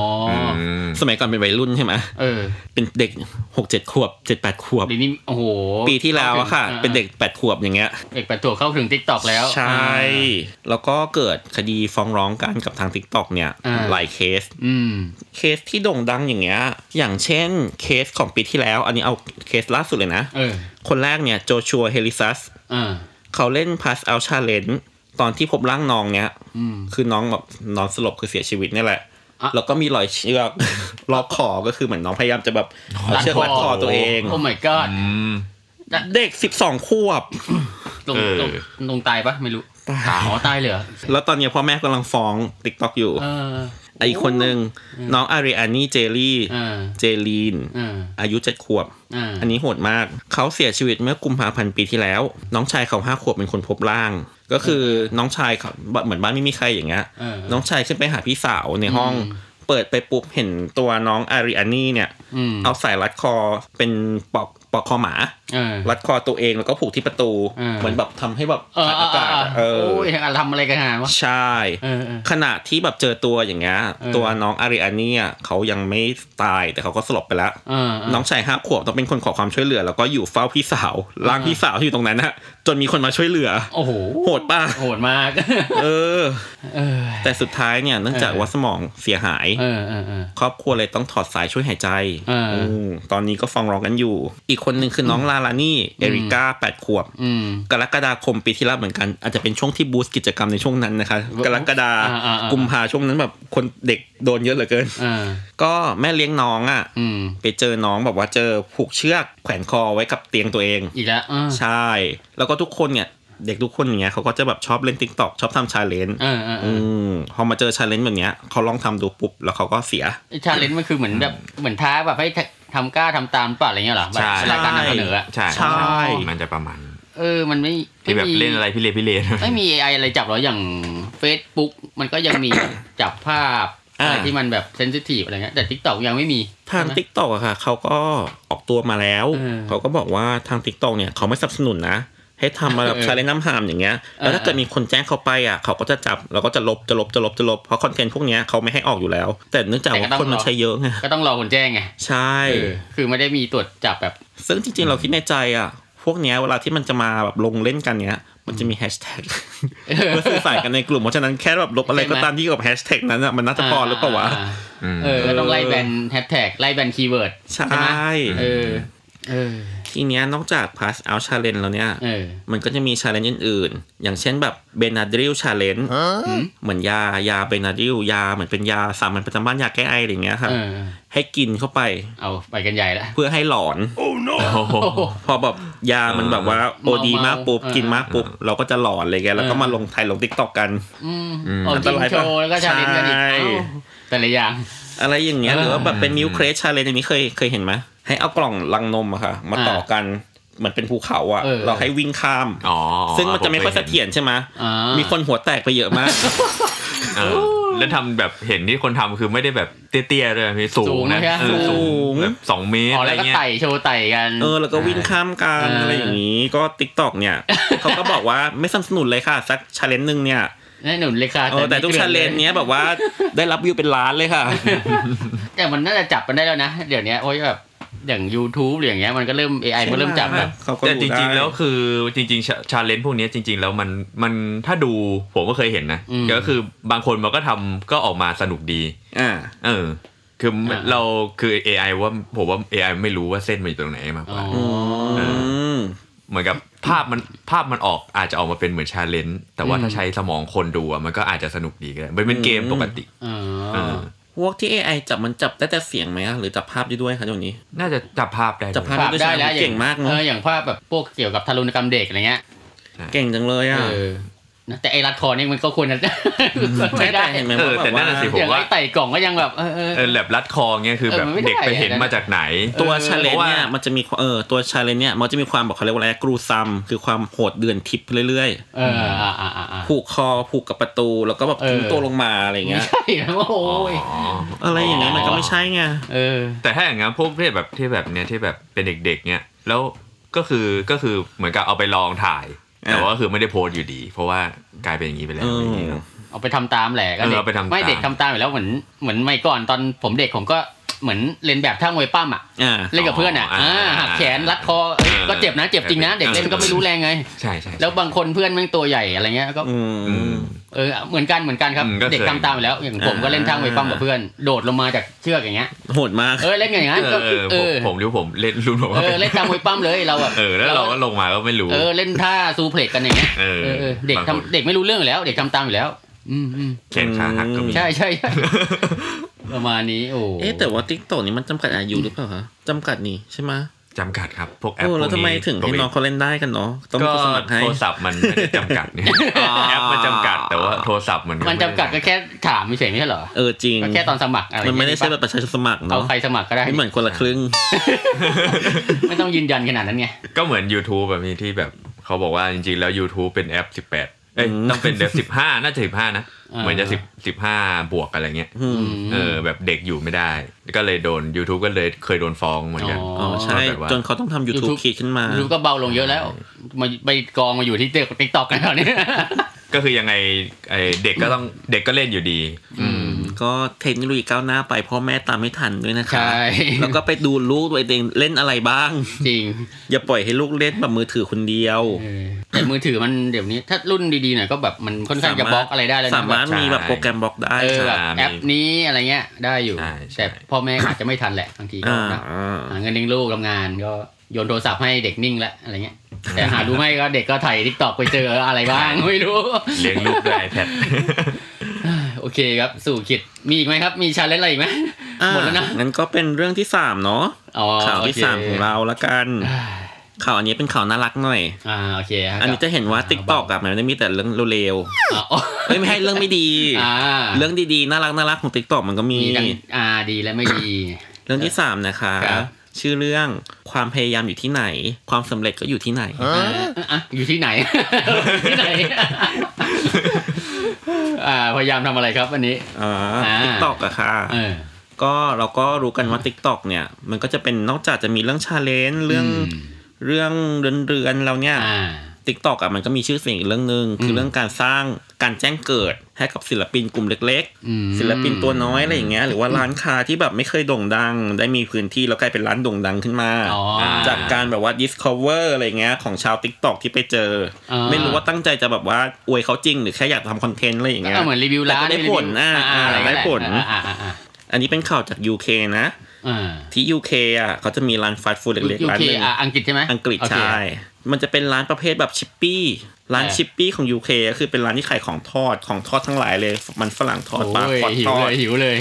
มๆสมัยก่อนเป็นวัยรุ่นใช่ไหมเออ เป็นเด็กหกเจ็ดขวบเจ็ดแปดขวบเดี๋ยวนี้โอ้โห ปีที่แล้วอะค่ะเข้าถึงเป็นเด็กแปดขวบอย่างเงี้ย เด็กแปดขวบเข้าถึง TikTok แล้ว ใช่ แล้วก็เกิดคดีฟ้องร้องกันกับทาง t ิ k t o k เนี่ยอ่าหลายเคส อืม เคสที่โด่งดังอย่างเงี้ย อย่างเช่นเคสของปีที่แล้ว อันนี้เอาเคสล่าสุดเลยนะเออคนแรกเนี่ยโจชัวเฮลิซัสอ่าเขาเล่น Pass Out Challenge ตอนที่พบร่างน้องเนี้ยอืมคือน้องแบบนอนสลบคือเสียชีวิตนี่แหละอะ แล้วก็มีรอยเชือกรอบคอก็คือเหมือนน้องพยายามจะแบบเอาเชือกรัดคอตัวเอง โอ้ my god อืมเด็กสิบสองขวบ ตรงเออตรงตรงตายปะไม่รู้อ๋อตายเลยเหรอแล้วตอนเนี้ยพ่อแม่กำลังฟ้องติ๊กต็อกอยู่เออไออีกคนนึงน้องอาริอานี่เจลี่อ่าเจลีนอ่าอายุเจ็ดขวบอ่าอันนี้โหดมาก เขาเสียชีวิตเมื่อกุมภาพันธ์ปีที่แล้ว น้องชายเขาห้าขวบเป็นคนพบร่าง ก็คือน้องชายเขาเหมือนบ้านไม่มีใครอย่างเงี้ยเออน้องชายขึ้นไปหาพี่สาวในห้องอืมเปิดไปปุ๊บเห็นตัวน้องอาริอานี่เนี่ยอืมเอาสายรัดคอเป็นปอก ปอกคอหมาเออรัดคอตัวเองแล้วก็ผูกที่ประตูอืมเหมือนแบบทำให้แบบเออขาดเออาอกาศเอออะเออโอ้ยทำอะไรกันหาวะใช่เออเออขณะที่แบบเจอตัวอย่างเงี้ยเออตัวน้องอาริอานี่อะเขายังไม่ตายแต่เขาก็สลบไปแล้วเออเออน้องชายห้าขวบต้องเป็นคนขอความช่วยเหลือ แล้วก็อยู่เฝ้าพี่สาวร่างพี่สาวที่อยู่ตรงนั้นนะจนมีคนมาช่วยเหลือ โอ้โหโหดป่ะโหดมากเออเออแต่สุดท้ายเนี่ยเนื่องจากเออว่าสมองเสียหายเออเออเออครอบครัวเลยต้องถอดสายช่วยหายใจเอออืมตอนนี้ก็ฟ้องร้องกันอยู่ อีกคนหนึ่งคือน้องลาลานี่เอริก้าแปดขวบอืมกรกฎาคมปีที่แล้วเหมือนกัน อาจจะเป็นช่วงที่บูสต์กิจกรรมในช่วงนั้นนะคะกรกฎาอ่าอ่าอ่ากุมภาช่วงนั้นแบบคนเด็กโดนเยอะเหลือเกินเออก็แม่เลี้ยงน้องอะอืมไปเจอน้องแบบว่าเจอผูกเชือกแขวนคอไว้กับเตียงตัวเองอีกแล้วเออใช่ แล้วก็ทุกคนเนี่ยเด็กทุกคนอย่างเงี้ยเขาก็จะแบบชอบเล่น TikTok ชอบทำชาเลนจ์เออเออเออือมพอมาเจอชาเลนจ์แบบเนี้ยเขาลองทำดูปุ๊บแล้วเขาก็เสียไอ้ชาเลนจ์มันคือเหมือนแบบเหมือนท้าแบบให้ ทำกล้าทำตามป่ะอะไรเงี้ยเหรอแบบใช่รายการนำเสนออะใช่ใช่ มันจะประมาณเออมันไม่ที่แบบม่มีเล่นอะไรพี่เลพี่เลไม่มีไออะไรจับหรออย่าง Facebook มันก็ยังมี จับภาพอะไรอ่า ที่มันแบบเซนซิทีฟอะไรเงี้ยแต่ TikTok ยังไม่มีทางใช่ไหมติ๊กต็อกอะค่ะเขาก็ออกตัวมาแล้ว เออ เขาก็บอกว่าทางติ๊กต็อกเนี่ยเขาไม่สนับสนุนนะ ให้ทำมาแบบเออชาเลนจ์น้ำหามอย่างเงี้ยแล้วถ้าเออเกิดมีคนแจ้งเขาไปอะเขาก็จะจับแล้วก็จะลบจะลบจะลบจะลบเพราะคอนเทนต์พวกเนี้ยเขาไม่ให้ออกอยู่แล้ว แต่เนื่องจากว่าคนมันใช้เยอะไงก็ต้องรอคนแจ้งไงใช่เออคือไม่ได้มีตรวจจับแบบ ซึ่งจริง ๆ เราคิดในใจอะพวกเนี้ยเวลาที่มันจะมาแบบลงเล่นกันเนี้ยมันจะมีแฮชแท็กเพื่อสื่อสารกันในกลุ่มเพราะฉะนั้นแค่แบบลบอะไรก็ตามที่เกี่ยวกับแฮชแท็กนั้นอะมันน่าจะพอหรือเปล่าวะอ่าเออก็ต้องไล่แบนแฮชแท็กไล่แบนคีย์เวิร์ดใช่ไหมเออเออ ทีเนี้ยนอกจาก pass out challenge แล้วเนี่ยเออมันก็จะมี challenge อื่นๆ อย่างเช่นแบบเบนาดิล challenge เหมือนยายา Benadryl ยาเหมือนเป็นยาสามัญประจำบ้านยาแก้ไออะไรอย่างเงี้ยครับเออให้กินเข้าไป เอาไปกันใหญ่แล้วเพื่อให้หลอนโอ้โหพอแบบยามันแบบว่า OD มากปุ๊บเมาๆกินมากปุ๊บเราก็จะหลอนอะไรเงี้ยแล้วก็เออมาลงไทยลง TikTok กันอืมอืมเอาอันจตริงรายโชปะว์แล้วก็ challenge กันอีกใช่เอ้าแต่ละอย่างอะไรอย่างเงี้ยเออหรือว่าแบบเป็น milk crate challenge อันนี้เคยเคยเห็นไหม ให้เอากล่องลังนมอะค่ะ มาต่อกันเหมือนเป็นภูเขาอะเออเราให้วิ่งข้ามอ๋อซึ่งมันจะไม่ค่อยเสถียรใช่ไหมอ่ามีคนหัวแตกไปเยอะมากเออแล้วทำแบบเห็นที่คนทำคือไม่ได้แบบเตี้ยๆเลยมีสูสูงงนะนะเออสูงแบบสองเมตรอ๋ออะไรแล้วก็เงี้ยไต่โชว์ไต่กันเออแล้วก็วิ่งข้ามกันเออออะไรอย่างนี้ ก็ TikTok เนี่ยเขาก็บอกว่าไม่สนับสนุนเลยค่ะสัก challenge หนึ่งเนี่ยแน่หนุนเลยค่ะเออแต่ทุก challenge เนี้ยแบบว่าได้รับวิวเป็นล้านเลยค่ะ แต่มันน่าจะจับมันได้แล้วนะ เดี๋ยวนี้โอ้ยแบบ อย่าง YouTube หรืออย่างเงี้ยมันก็เริ่ม AI มันก็เริ่มจับแบบเขาก็แต่ดูจริงได้ๆแล้วคือจริงๆ challenge พวกเนี้ยจริง ๆ แล้วมันมันถ้าดูผมก็เคยเห็นนะอืมก็คือบางคนมันก็ทำก็ออกมาสนุกดีอ่าเออ คืออาเราคือ AI ว่าผมว่า AI ไม่รู้ว่าเส้นมันอยู่ตรงไหนมากกอ๋ว่าออืมเหมือนกับภาพมันภาพมันออกอาจจะออกมาเป็นเหมือนชาเลนจ์แต่ว่าถ้าใช้สมองคนดูอะมันก็อาจจะสนุกดีก็ได้มันเป็นเกมปกติอ๋อเออ พวกที่ AI จับมันจับได้แต่เสียงไหมอะหรือจับภาพได้ด้วยคะเดี๋ยวนี้ น่าจะจับภาพได้จับภาพภาพได้แล้วเก่งมากเนอะเอออย่างภาพแบบพวกเกี่ยวกับทารุณกรรมเด็กอะไรเงี้ย เก่งจังเลยอะเออ นะแต่ไอ้รัดคอนี่มันก็ควรจะไม่ได้เห็นไหมเออว่าแต่แบบนั่นว่าน่ะสิผอมย่างว่าไอ้ไต่กล่องก็ยังแบบเออเออเออแบบรัดคอเงี้ยคือแบบเออมันไม่ได้เด็กไปเห็นอะนะมาจากไหน ตัวเออชาเลนเพราะว่าเนี่ยมันจะมีเออตัวชาเลนเนี่ยมันจะมีความบอกเขาเรียกว่าอะไรกรูซัมคือความโหดเดือนทิพย์เรื่อยเอออ่าอ่าอ่าอ่าๆผูกคอผูกกับประตูแล้วก็แบบทิ้งเออตัวลงมาอะไรอย่างไม่เงี้ยใช่นะโอ้ยอ๋ออะไรอย่างเงี้ยมันก็ไม่ใช่ไงเออ แต่ถ้าอย่างงั้นพวกที่แบบที่แบบเนี้ยที่แบบเป็นเด็กๆเนี้ยแล้วก็คือก็คือเหมือนกับเอาไปลองถ่าย แต่ว่าก็คือไม่ได้โพสต์อยู่ดี เพราะว่ากลายเป็นอย่างนี้ไปแล้วเอออย่างงี้เนอะเอาไปทำตามแหละก็เออเด็กเอาไปทำตาม ไม่เด็กทำตามอยู่แล้วเหมือนเหมือนไม่ก่อนตอนผมเด็กผมก็เหมือนเล่นแบบท่ามวยปั้มอะอ่า เล่นกับเพื่อนอะอ๋ออ่าอ่าหักแขนรัดคอเอ้ยเออก็เจ็บนะเจ็บจริงนะเด็กเล่นก็ไม่รู้แรงไง ใช่ใช่แล้วบางคนเพื่อนแม่งตัวใหญ่อะไรเงี้ยก็อือืมม เออเหมือนกันเหมือนกันครับ อืมก็เคยเด็กทำตามอยู่แล้ว อย่างผมก็เล่นท่ามวยปั้มกับเพื่อน โดดลงมาจากเชือกอย่างเงี้ยโหดมาก เออเล่นกันอย่างนั้นเอก็อเออเอผมอผมรู้ผมเล่นรุ่นผมเอว่าอเล่นท่ามวยปั้มเลยเราอะเออแล้วเราก็ลงมาก็ไม่รู้ เออเล่นท่าซูเพล็กกันอย่างเงี้ยเออเออเออเด็กบางคน ทำเด็กไม่รู้เรื่องอยู่แล้ว เด็กทำตามอยู่แล้ว อืมอืมแขนขาหักก็มี ใช่ใช่ใช่ ประมาณนี้โอ้ เอ๊ะแต่ว่าทิกตอกนี่มันจำกัดอายุหรือเปล่าคะจำกัดนี่ใช่ไหม จำกัดครับ พวกแอปโอ้พวแล้วกทำไมนี้ถึงให้น้องเขาเล่นได้กันเนาะต้องมีก็คนสมัครให้โทรศัพท์มันไม่ได้จำกัดนี่แอปมันจำกัดแต่ว่าโทรศัพท์มันมันจำกัดก็แค่ถามเฉยๆไม่ใช่เหรอเออจริงก็แค่ตอนสมัครอะไรมันไม่ได้เงี้ยใช่แบบประชาชนสมัครเอาเนาะใครสมัครก็ได้ไม่เหมือนคนละครึ่ง ไม่ต้องยืนยันขนาดนั้นไงก็เหมือน YouTube แบบนี้ที่แบบเขาบอกว่าจริงๆแล้ว YouTube เป็นแอป 18 เอ้ยอืมต้องเป็นแบบ15น่าจะ15นะอ่าเหมือนจะ10 15บวกอะไรเงี้ยอืมเออแบบเด็กอยู่ไม่ได้ ก็เลยโดน YouTube ก็เลยเคยโดนฟ้องเหมือนกันอ๋อใช่แบบว่าจนเขาต้องทำ YouTube YouTube คีดขึ้นมาดูก็เบาลงเยอะแล้วมาไปกองมาอยู่ที่ TikTok กันตอนนี้ก็คือยังไงไอเด็กก็ต้องเด็กก็เล่นอยู่ดี อืม ก็เทคโนโลยีก้าวหน้าไปพ่อแม่ตามไม่ทันด้วยนะคะใช่แล้วก็ไปดูลูกตัวเองเล่นอะไรบ้าง จริง อย่าปล่อยให้ลูกเล่นแบบมือถือคนเดียวเออแต่มือถือมันเดี๋ยวนี้ ถ้ารุ่นดีๆหน่อยก็แบบมันค่อนข้างจะบล็อกอะไรได้แล้วนะสามารถแบบมีแบบโปรแกรมบล็อกได้เออค่ะแบบมีแอปนี้อะไรเงี้ยได้อยู่ใช่ใช่แต่พ่อแม่อาจจะไม่ทันแหละบางทีก็อ่าแบบอ่าหาเงินเลี้ยงลูกทำงานก็โยนโทรศัพท์ให้เด็กนิ่งแล้วอะไรเงี้ยแต่หารู้ไหมก็เด็กก็ถ่าย TikTok ไปเจออะไรบ้างไม่รู้ เลี้ยงลูกด้วย iPad โอเคครับ สู่ขิตมีอีกไหมครับ มี challenge อะไรอีกไหมอ่าหมดแล้วนะงั้นก็เป็นเรื่องที่สามเนาะอ๋อข่าวที่โคสามของเราละกันข่าวอันนี้เป็นข่าวน่ารักหน่อย อ่าโอเคครับอันนี้จะเห็นว่า TikTok อะมันไม่ได้มีแต่เรื่องเลวอ่าอ๋อๆเอ้ยไม่ให้เรื่องไม่ดีอ่าเรื่องดีๆน่ารักน่ารักของ TikTok มันก็มีมีทั้งอ่าดีและไม่ดี เรื่องที่สามนะคะครับชื่อเรื่องความพยายามอยู่ที่ไหน ความสำเร็จก็อยู่ที่ไหนอะอะอยู่ที่ไหนอยู่ที่ไหน อ่าพยายามทำอะไรครับวันนี้อ่าอ่า TikTok อะค่ะเออก็เราก็รู้กันว่า TikTok เนี่ย มันก็จะเป็นนอกจากจะมีเรื่อง challenge เรื่องมเรื่องเรื้อนเรื้อนๆเราเนี่ย อ่า TikTok อะมันก็มีชื่อเสียงอีกเรื่องหนึ่งคือเรื่องการสร้างการแจ้งเกิดให้กับศิลปินกลุ่มเล็กอืมๆศิลปินตัวน้อยอะไรอย่างเงี้ยหรือว่าร้านค้าที่แบบไม่เคยโด่งดัง ได้มีพื้นที่แล้วกลายเป็นร้านโด่งดังขึ้นมาอ๋อจากการแบบว่า discover อะไรเงี้ยของชาว Tik t o อกที่ไปเจออาไม่รู้ว่าตั้งใจจะแบบว่าอวยเขาจริงหรือแค่อยากทำคอนเทนต์อะไรอย่างเงี้ยก็เหมือนรีวิวร้านแต่ก็ได้ผลอ่าอ่าอะไรก็ได้ผลอ่าอ่าอ่าอันนี้เป็นข่าวจาก UK นะอ่าที่ UK อะเขาจะมีร้านฟาสต์ฟู้ดเล็กยูๆร้านเคหนึงอะอังกฤษใช่ไหมอังกฤษโเคใช่ มันจะเป็นร้านประเภทแบบ chippy ร้านเออ chippy ของ UK ก็คือเป็นร้านที่ขายของทอดของทอดทั้งหลายเลย มันฝรั่งทอดปลาโอ้ยทอดหิทวอเลดยหิวเลย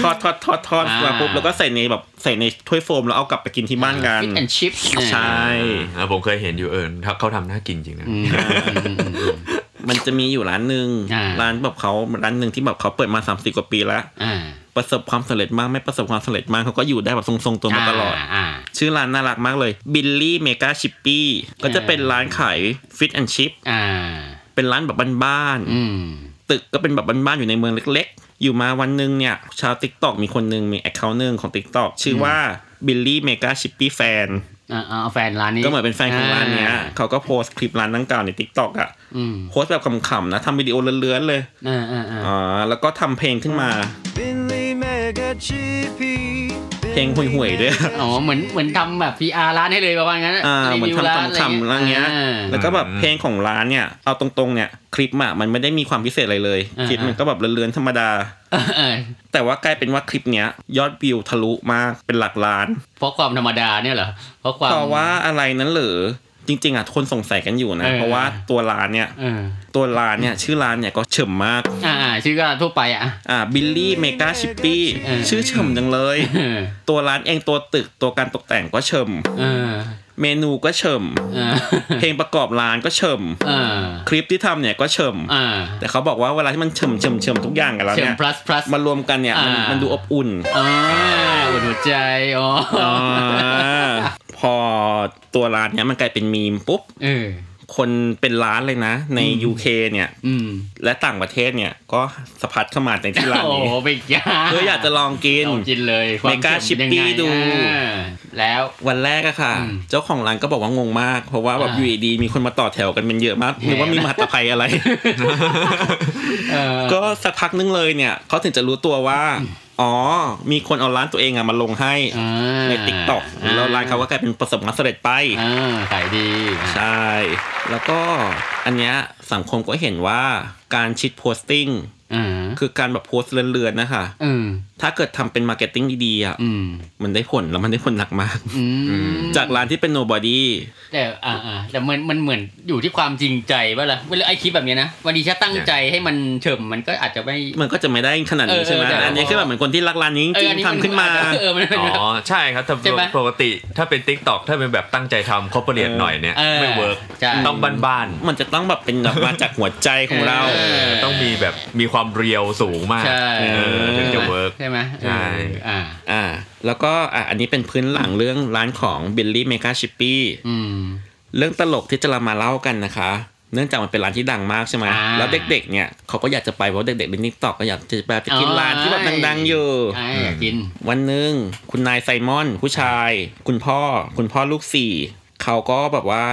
ทอดทอดทอดทอดอ่ามมาปุ๊บแล้วก็ใส่ในแบบใส่ในถ้วยโฟมแล้วเอากลับไปกินที่บ้านกัน fish and chips ใช่แล้วผมเคยเห็นอยู่เอิญเขาทำน่ากินจริงนะมันจะมีอยู่ร้านหนึ่งอ่าร้านแบบเขาร้านหนึ่งที่แบบเขาเปิดมา30กว่าปีแล้วอ่า ประสบความสำเร็จมากไม่ประสบความสำเร็จมากเขาก็อยู่ได้แบบทรงๆตัวมาตลอดอ่าชื่อร้านน่ารักมากเลย Billy Mega Chippy ก็จะเป็นร้านขาย fish and chips อ่าเป็นร้านแบบบ้านอืมๆตึกก็เป็นแบบบ้านๆอยู่ในเมืองเล็กๆ อยู่มาวันหนึ่งเนี่ย ชาว TikTok มีคนหนึ่งมี account หนึ่งของ TikTok ชื่อว่า Billy Mega Chippy Fan อ่าเอาแฟนร้านนี้ก็เหมือนเป็นแฟนของร้านเนี้ยเขาก็โพสต์คลิปร้านดังกล่าวใน TikTok อะอืมโพสต์แบบขำๆนะทำวิดีโอเรื้อนๆเลยอ่าอ่าอ่าอ่าแล้วก็ทำเพลงขึ้นมา Billy Mega Chippy เพลงห่วยๆด้วยอ๋อเหมือนเหมือนทำแบบ PR ร้านให้เลยประมาณนั้นอ่าเหมือนรีวิวร้านทำขำๆอะไรเงี้ยอ่าแล้วก็แบบเพลงของร้านเนี่ย เอาตรงๆเนี่ยคลิปอะมันไม่ได้มีความพิเศษอะไรเลยอ่าคลิปมันก็แบบเลือนๆธรรมดาเออเออแต่ว่ากลายเป็นว่าคลิปเนี้ย ยอดวิวทะลุมากเป็นหลักล้าน เพราะความธรรมดาเนี่ยเหรอเพราะความเพราะว่าอะไรนั้นเหรือ จริง ๆอะคนสงสัยกันอยู่นะเออเพราะว่าตัวร้านเนี่ยเออตัวร้านเนี่ยชื่อร้านเนี่ยก็เฉมมากอ่าอ่าชื่อก็ทั่วไปอะอ่าบิลลี่เมกาชิปปี้เออชื่อเฉมจังเลยเออตัวร้านเองตัวตึกตัวการตกแต่งก็เฉม เออเมนูก็เฉมเออเพลงประกอบร้านก็เฉมเออคลิปที่ทำเนี่ยก็เฉมอ่าแต่เขาบอกว่าเวลาที่มันเฉมเฉมเฉมทุกอย่างกันแล้วเชิงเนี่ย plus plus มารวมกันเนี่ยมันอ่ามัมันดูอบอุ่นอ่าหัวใจอ๋ออาพอตัวร้านเนี้ยมันกลายเป็นมีมปุ๊บเออ คนเป็นร้านเลยนะ ใน UK เนี่ยอืมและต่างประเทศเนี่ย ก็สะพัดเข้ามาในที่ร้านโอ้นี้โหไปยาเพื่ออยากจะลองกินลองกินเลยควเมกาเค็เป็นยังไงชิปปี้ดูอ่าแล้ววันแรกอะค่ะอืมเจ้าของร้านก็บอกว่างงมาก เพราะว่าแบบอ่าอยู่ดีๆมีคนมาต่อแถวกันเป็นเยอะมากหรือว่ามีมหัตภัยอะไรเออก็สักพักนึงเลยเนี่ยเขาถึงจะรู้ตัวว่า อ๋อ มีคนเอาร้านตัวเองอะมาลงให้อ่าใน TikTok แล้วร้านเขาก็กลายเป็นประสบความสำเร็จไปอ่าขายดี ใช่ แล้วก็อันเนี้ยสังคมก็เห็นว่าการ shitposting อ่าคือการแบบโพสต์เรื้อนๆนะคะอืม ถ้าเกิดทำเป็น marketing ดีๆอะอืมมันได้ผลแล้วมันได้ผลหนักมากอืมจากร้านที่เป็น nobody แต่อ่าอ่าแต่มันมันเหมือนอยู่ที่ความจริงใจป่ะล่ะเวลาไอคลิปแบบเนี้ยนะวันนี้ถ้าตั้งใจให้มันเฉิมมันก็อาจจะไม่มันก็จะไม่ได้ขนาดนี้เออใช่ไหมเออแต่อันนี้คือแบบเหมือนคนที่รักร้านนี้จเอริองอันนี้ๆทำขึ้นมาเออมันเป็นอ๋อใช่ครับแต่ใช่ไหมปกติถ้าเป็น TikTok ถ้าเป็นแบบตั้งใจทำ corporate หน่อยเนี่ยเออไม่ work ใช่ต้องบ้านมันจะต้องแบบเป็นแบบมาจากหัวใจของเราเออๆต้องมีแบบมีความเรียวสูงมากใช่เออถึงจะ work ใช่ไหมใช่เอออ่าอ่า แล้วก็อะอันนี้เป็นพื้นหลังเรื่องร้านของ Billy Mega Chippy อืมเรื่องตลกที่จะเรามาเล่ากันนะคะ เนื่องจากมันเป็นร้านที่ดังมากใช่ไหมอ่าแล้วเด็กๆเนี่ยเขาก็อยากจะไปเพราะเด็กๆเห็น TikTok ก็อยากจะแบบจะกินอ๋อร้านที่แบบดังๆอยู่ใช่อยากกิน วันหนึ่งคุณนายไซมอน ผู้ชาย คุณพ่อ คุณพ่อลูกสี่เขาก็แบบว่า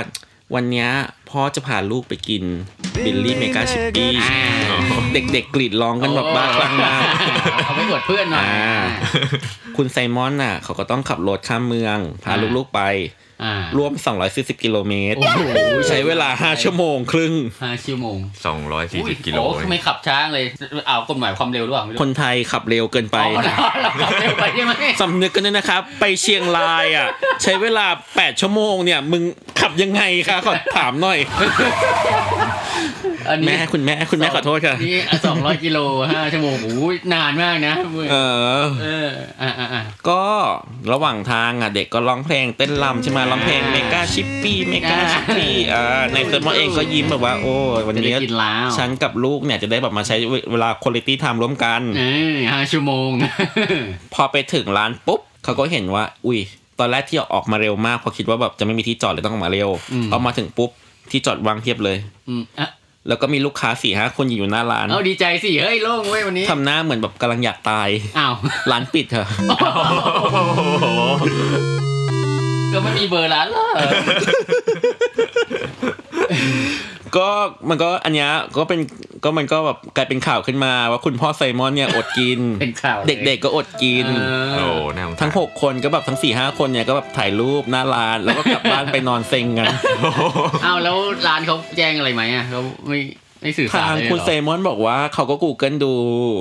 วันเนี้ยพ่อจะพาลูกไปกิน Billy Mega Chippy อ่าเด็กๆกรีดร้องกันแบบบ้าคลั่งมากเอาไปอวดเพื่อนหน่อยอ่าคุณไซมอนน่ะ เขาก็ต้องขับรถข้ามเมือง พาอ่าลูกๆไปอ่า ร่วม 240 กิโลเมตรโอ้โหใช้เวลา 5 ชั่วโมงครึ่งห้าชั่วโมง 240 กิโลโอ้ไม่ขับช้าเลย เอากฎหมายความเร็วหรือเปล่าไม่รู้คนไทยขับเร็วเกินไปอ๋อเราขับเร็วไปใช่ไหมสำนึกกันด้วยนะครับ ไปเชียงรายอะ ใช้เวลา 8 ชั่วโมงเนี่ย มึงขับยังไงคะขอถามหน่อย อันนี้แม่คุณแม่คุณแม่ขอโทษค่ะนี่สองร้อยกิโลห้าชั่วโมงโอ้ยนานมากนะเออเอออ่าอ่าอ่าก็ระหว่างทางอะเด็กก็ร้องเพลงเต้นรำใช่ไหมร้องเพลงเมกาชิปปี้เมกาชิปปี้อ่าในเซอร์มอนเองก็ยิ้มแบบว่า โอ้วันจะได้นี้กินแล้วฉันกับลูกเนี่ยจะได้แบบมาใช้เวลาคุณภาพ time ร่วมกันเออห้าชั่วโมง พอไปถึงร้านปุ๊บเขาก็เห็นว่า อุ้ยตอนแรกที่ออกมาเร็วมากเพราะคิดว่าแบบจะไม่มีที่จอดเลยต้องออกมาเร็วอืมเอามาถึงปุ๊บที่จอดวางเทียบเลย อืมอะ แล้วก็มีลูกค้าสี่ห้าคนอยู่หน้าร้านเอาดีใจสิเฮ้ยโล่งเว้ยวันนี้ทำหน้าเหมือนแบบกำลังอยากตายอ้าวร้านปิดเถอะก็ไม่มีเบอร์ร้านเหรอ ก็มันก็อันเนี้ยก็เป็นก็มันก็แบบกลายเป็นข่าวขึ้นมา ว่าคุณพ่อไซมอนเนี่ยอดกินเป็นข่าวลยเด็กๆก็อดกินเอโอ้อน่าสงสารทั้งหกคนก็แบบทั้งสี่ห้าคนเนี่ยก็แบบถ่ายรูปหน้าร้านแล้วก็กลับบ้านไปนอนเซ็งกันเอาแล้วร้านเขาแจ้งอะไรไหมอะเขาไม่ไม่สื่อสารทางเลยเหรอคุณเซมอนบอกว่าเขาก็ Google ดู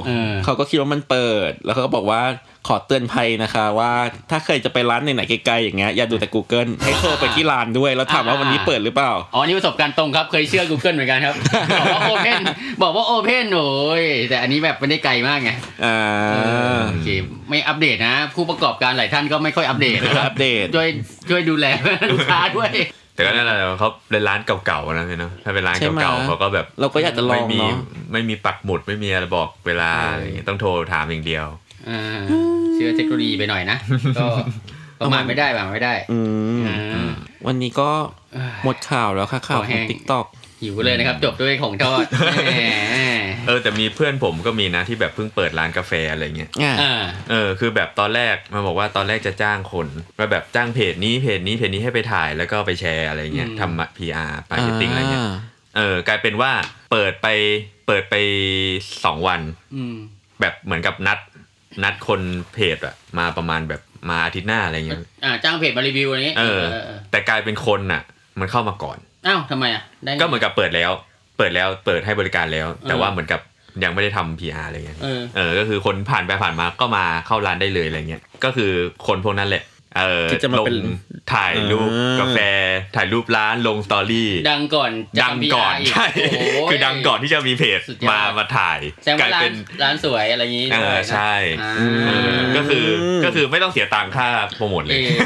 เออเขาก็คิดว่ามันเปิด แล้วเขาก็บอกว่า ขอเตือนภัยนะคะ ว่าถ้าเคยจะไปร้านไหนๆไกลๆอย่างเงี้ยอย่าดูแต่ Google ให้โทรไปที่ร้านด้วย แล้วถามว่าวันนี้เปิดหรือเปล่า อ๋อนี่ประสบการณ์ตรงครับเคยเชื่อ Google เหมือนกันครับ บอกว่าโอเพนบอกว่าโอเพนโอ้ยแต่อันนี้แบบไม่ได้ไกลมากไงอ่าโอเคไม่อัปเดตนะ ผู้ประกอบการหลายท่านก็ไม่ค่อยอัปเดตนะคอัรับปเดตช่วยช่วยดูแลลูกค้าด้วยแต่ก็นั่นแหละเขาเป็นร้านเก่าๆนะพี่เนาะถ้าเป็นร้านใช่ไหมเก่าๆเขาก็แบบเราก็อยากจะลองไม่มีเนาะไม่มีปักหมุดไม่มีอะไรบอกเวลาอะไรอย่างเงี้ยต้องโทรถามอย่างเดียวอ่า เชื่อเทคโนโลยีไปหน่อยนะ ก็ประมาทไม่ได้ประมาทไม่ได้ อืมอ่าวันนี้ก็หมดข่าวแล้วค่ะข่าวของแห้ง TikTokหิวเลยนะครับ จบด้วยของทอดแหมเออแต่มีเพื่อนผมก็มีนะที่แบบเพิ่งเปิดร้านกาแฟอะไรเงี้ยอ่าอ่าเออคือแบบตอนแรกมาบอกว่าตอนแรกจะจ้างคนมาแบบจ้างเพจนี้เพจนี้เพจนี้ให้ไปถ่ายแล้วก็ไปแชร์อะไรเงี้ยอืมทำ PR marketing อะไรเงี้ยเออกลายเป็นว่าเปิดไปเปิดไปสองวันอืมแบบเหมือนกับนัด นัดคนเพจอะมาประมาณแบบมาอาทิตย์หน้าอะไรเงี้ยอ่าจ้างเพจมารีวิวอะไรนี้เออเออ แต่กลายเป็นคนน่ะมันเข้ามาก่อนอ้าวทำไมอะได้ไงก็เหมือนกับเปิดแล้ว เปิดแล้วเปิดให้บริการแล้ว แต่เออว่าเหมือนกับยังไม่ได้ทำ PR อะไรเงี้ยเออเออก็คือคนผ่านไปผ่านมาก็มาเข้าร้านได้เลยอะไรเงี้ยก็คือคนพวกนั้นแหละ เออที่จะมาลงเป็นถ่ายรูปอ่ากาแฟ ถ่ายรูปร้านลง story ดังก่อนจะดังทำ PR ก่อนอีกใช่โอ้โหคือดังก่อนที่จะมีเพจสุดยอดมามาถ่ายแสดงกว่าลายร้าเป็นนร้านสวยอะไรอย่างนี้เอด้วยอนะใช่อ่าเออก็คือก็คือไม่ต้องเสียตังค่าโปรโมทเลยเออ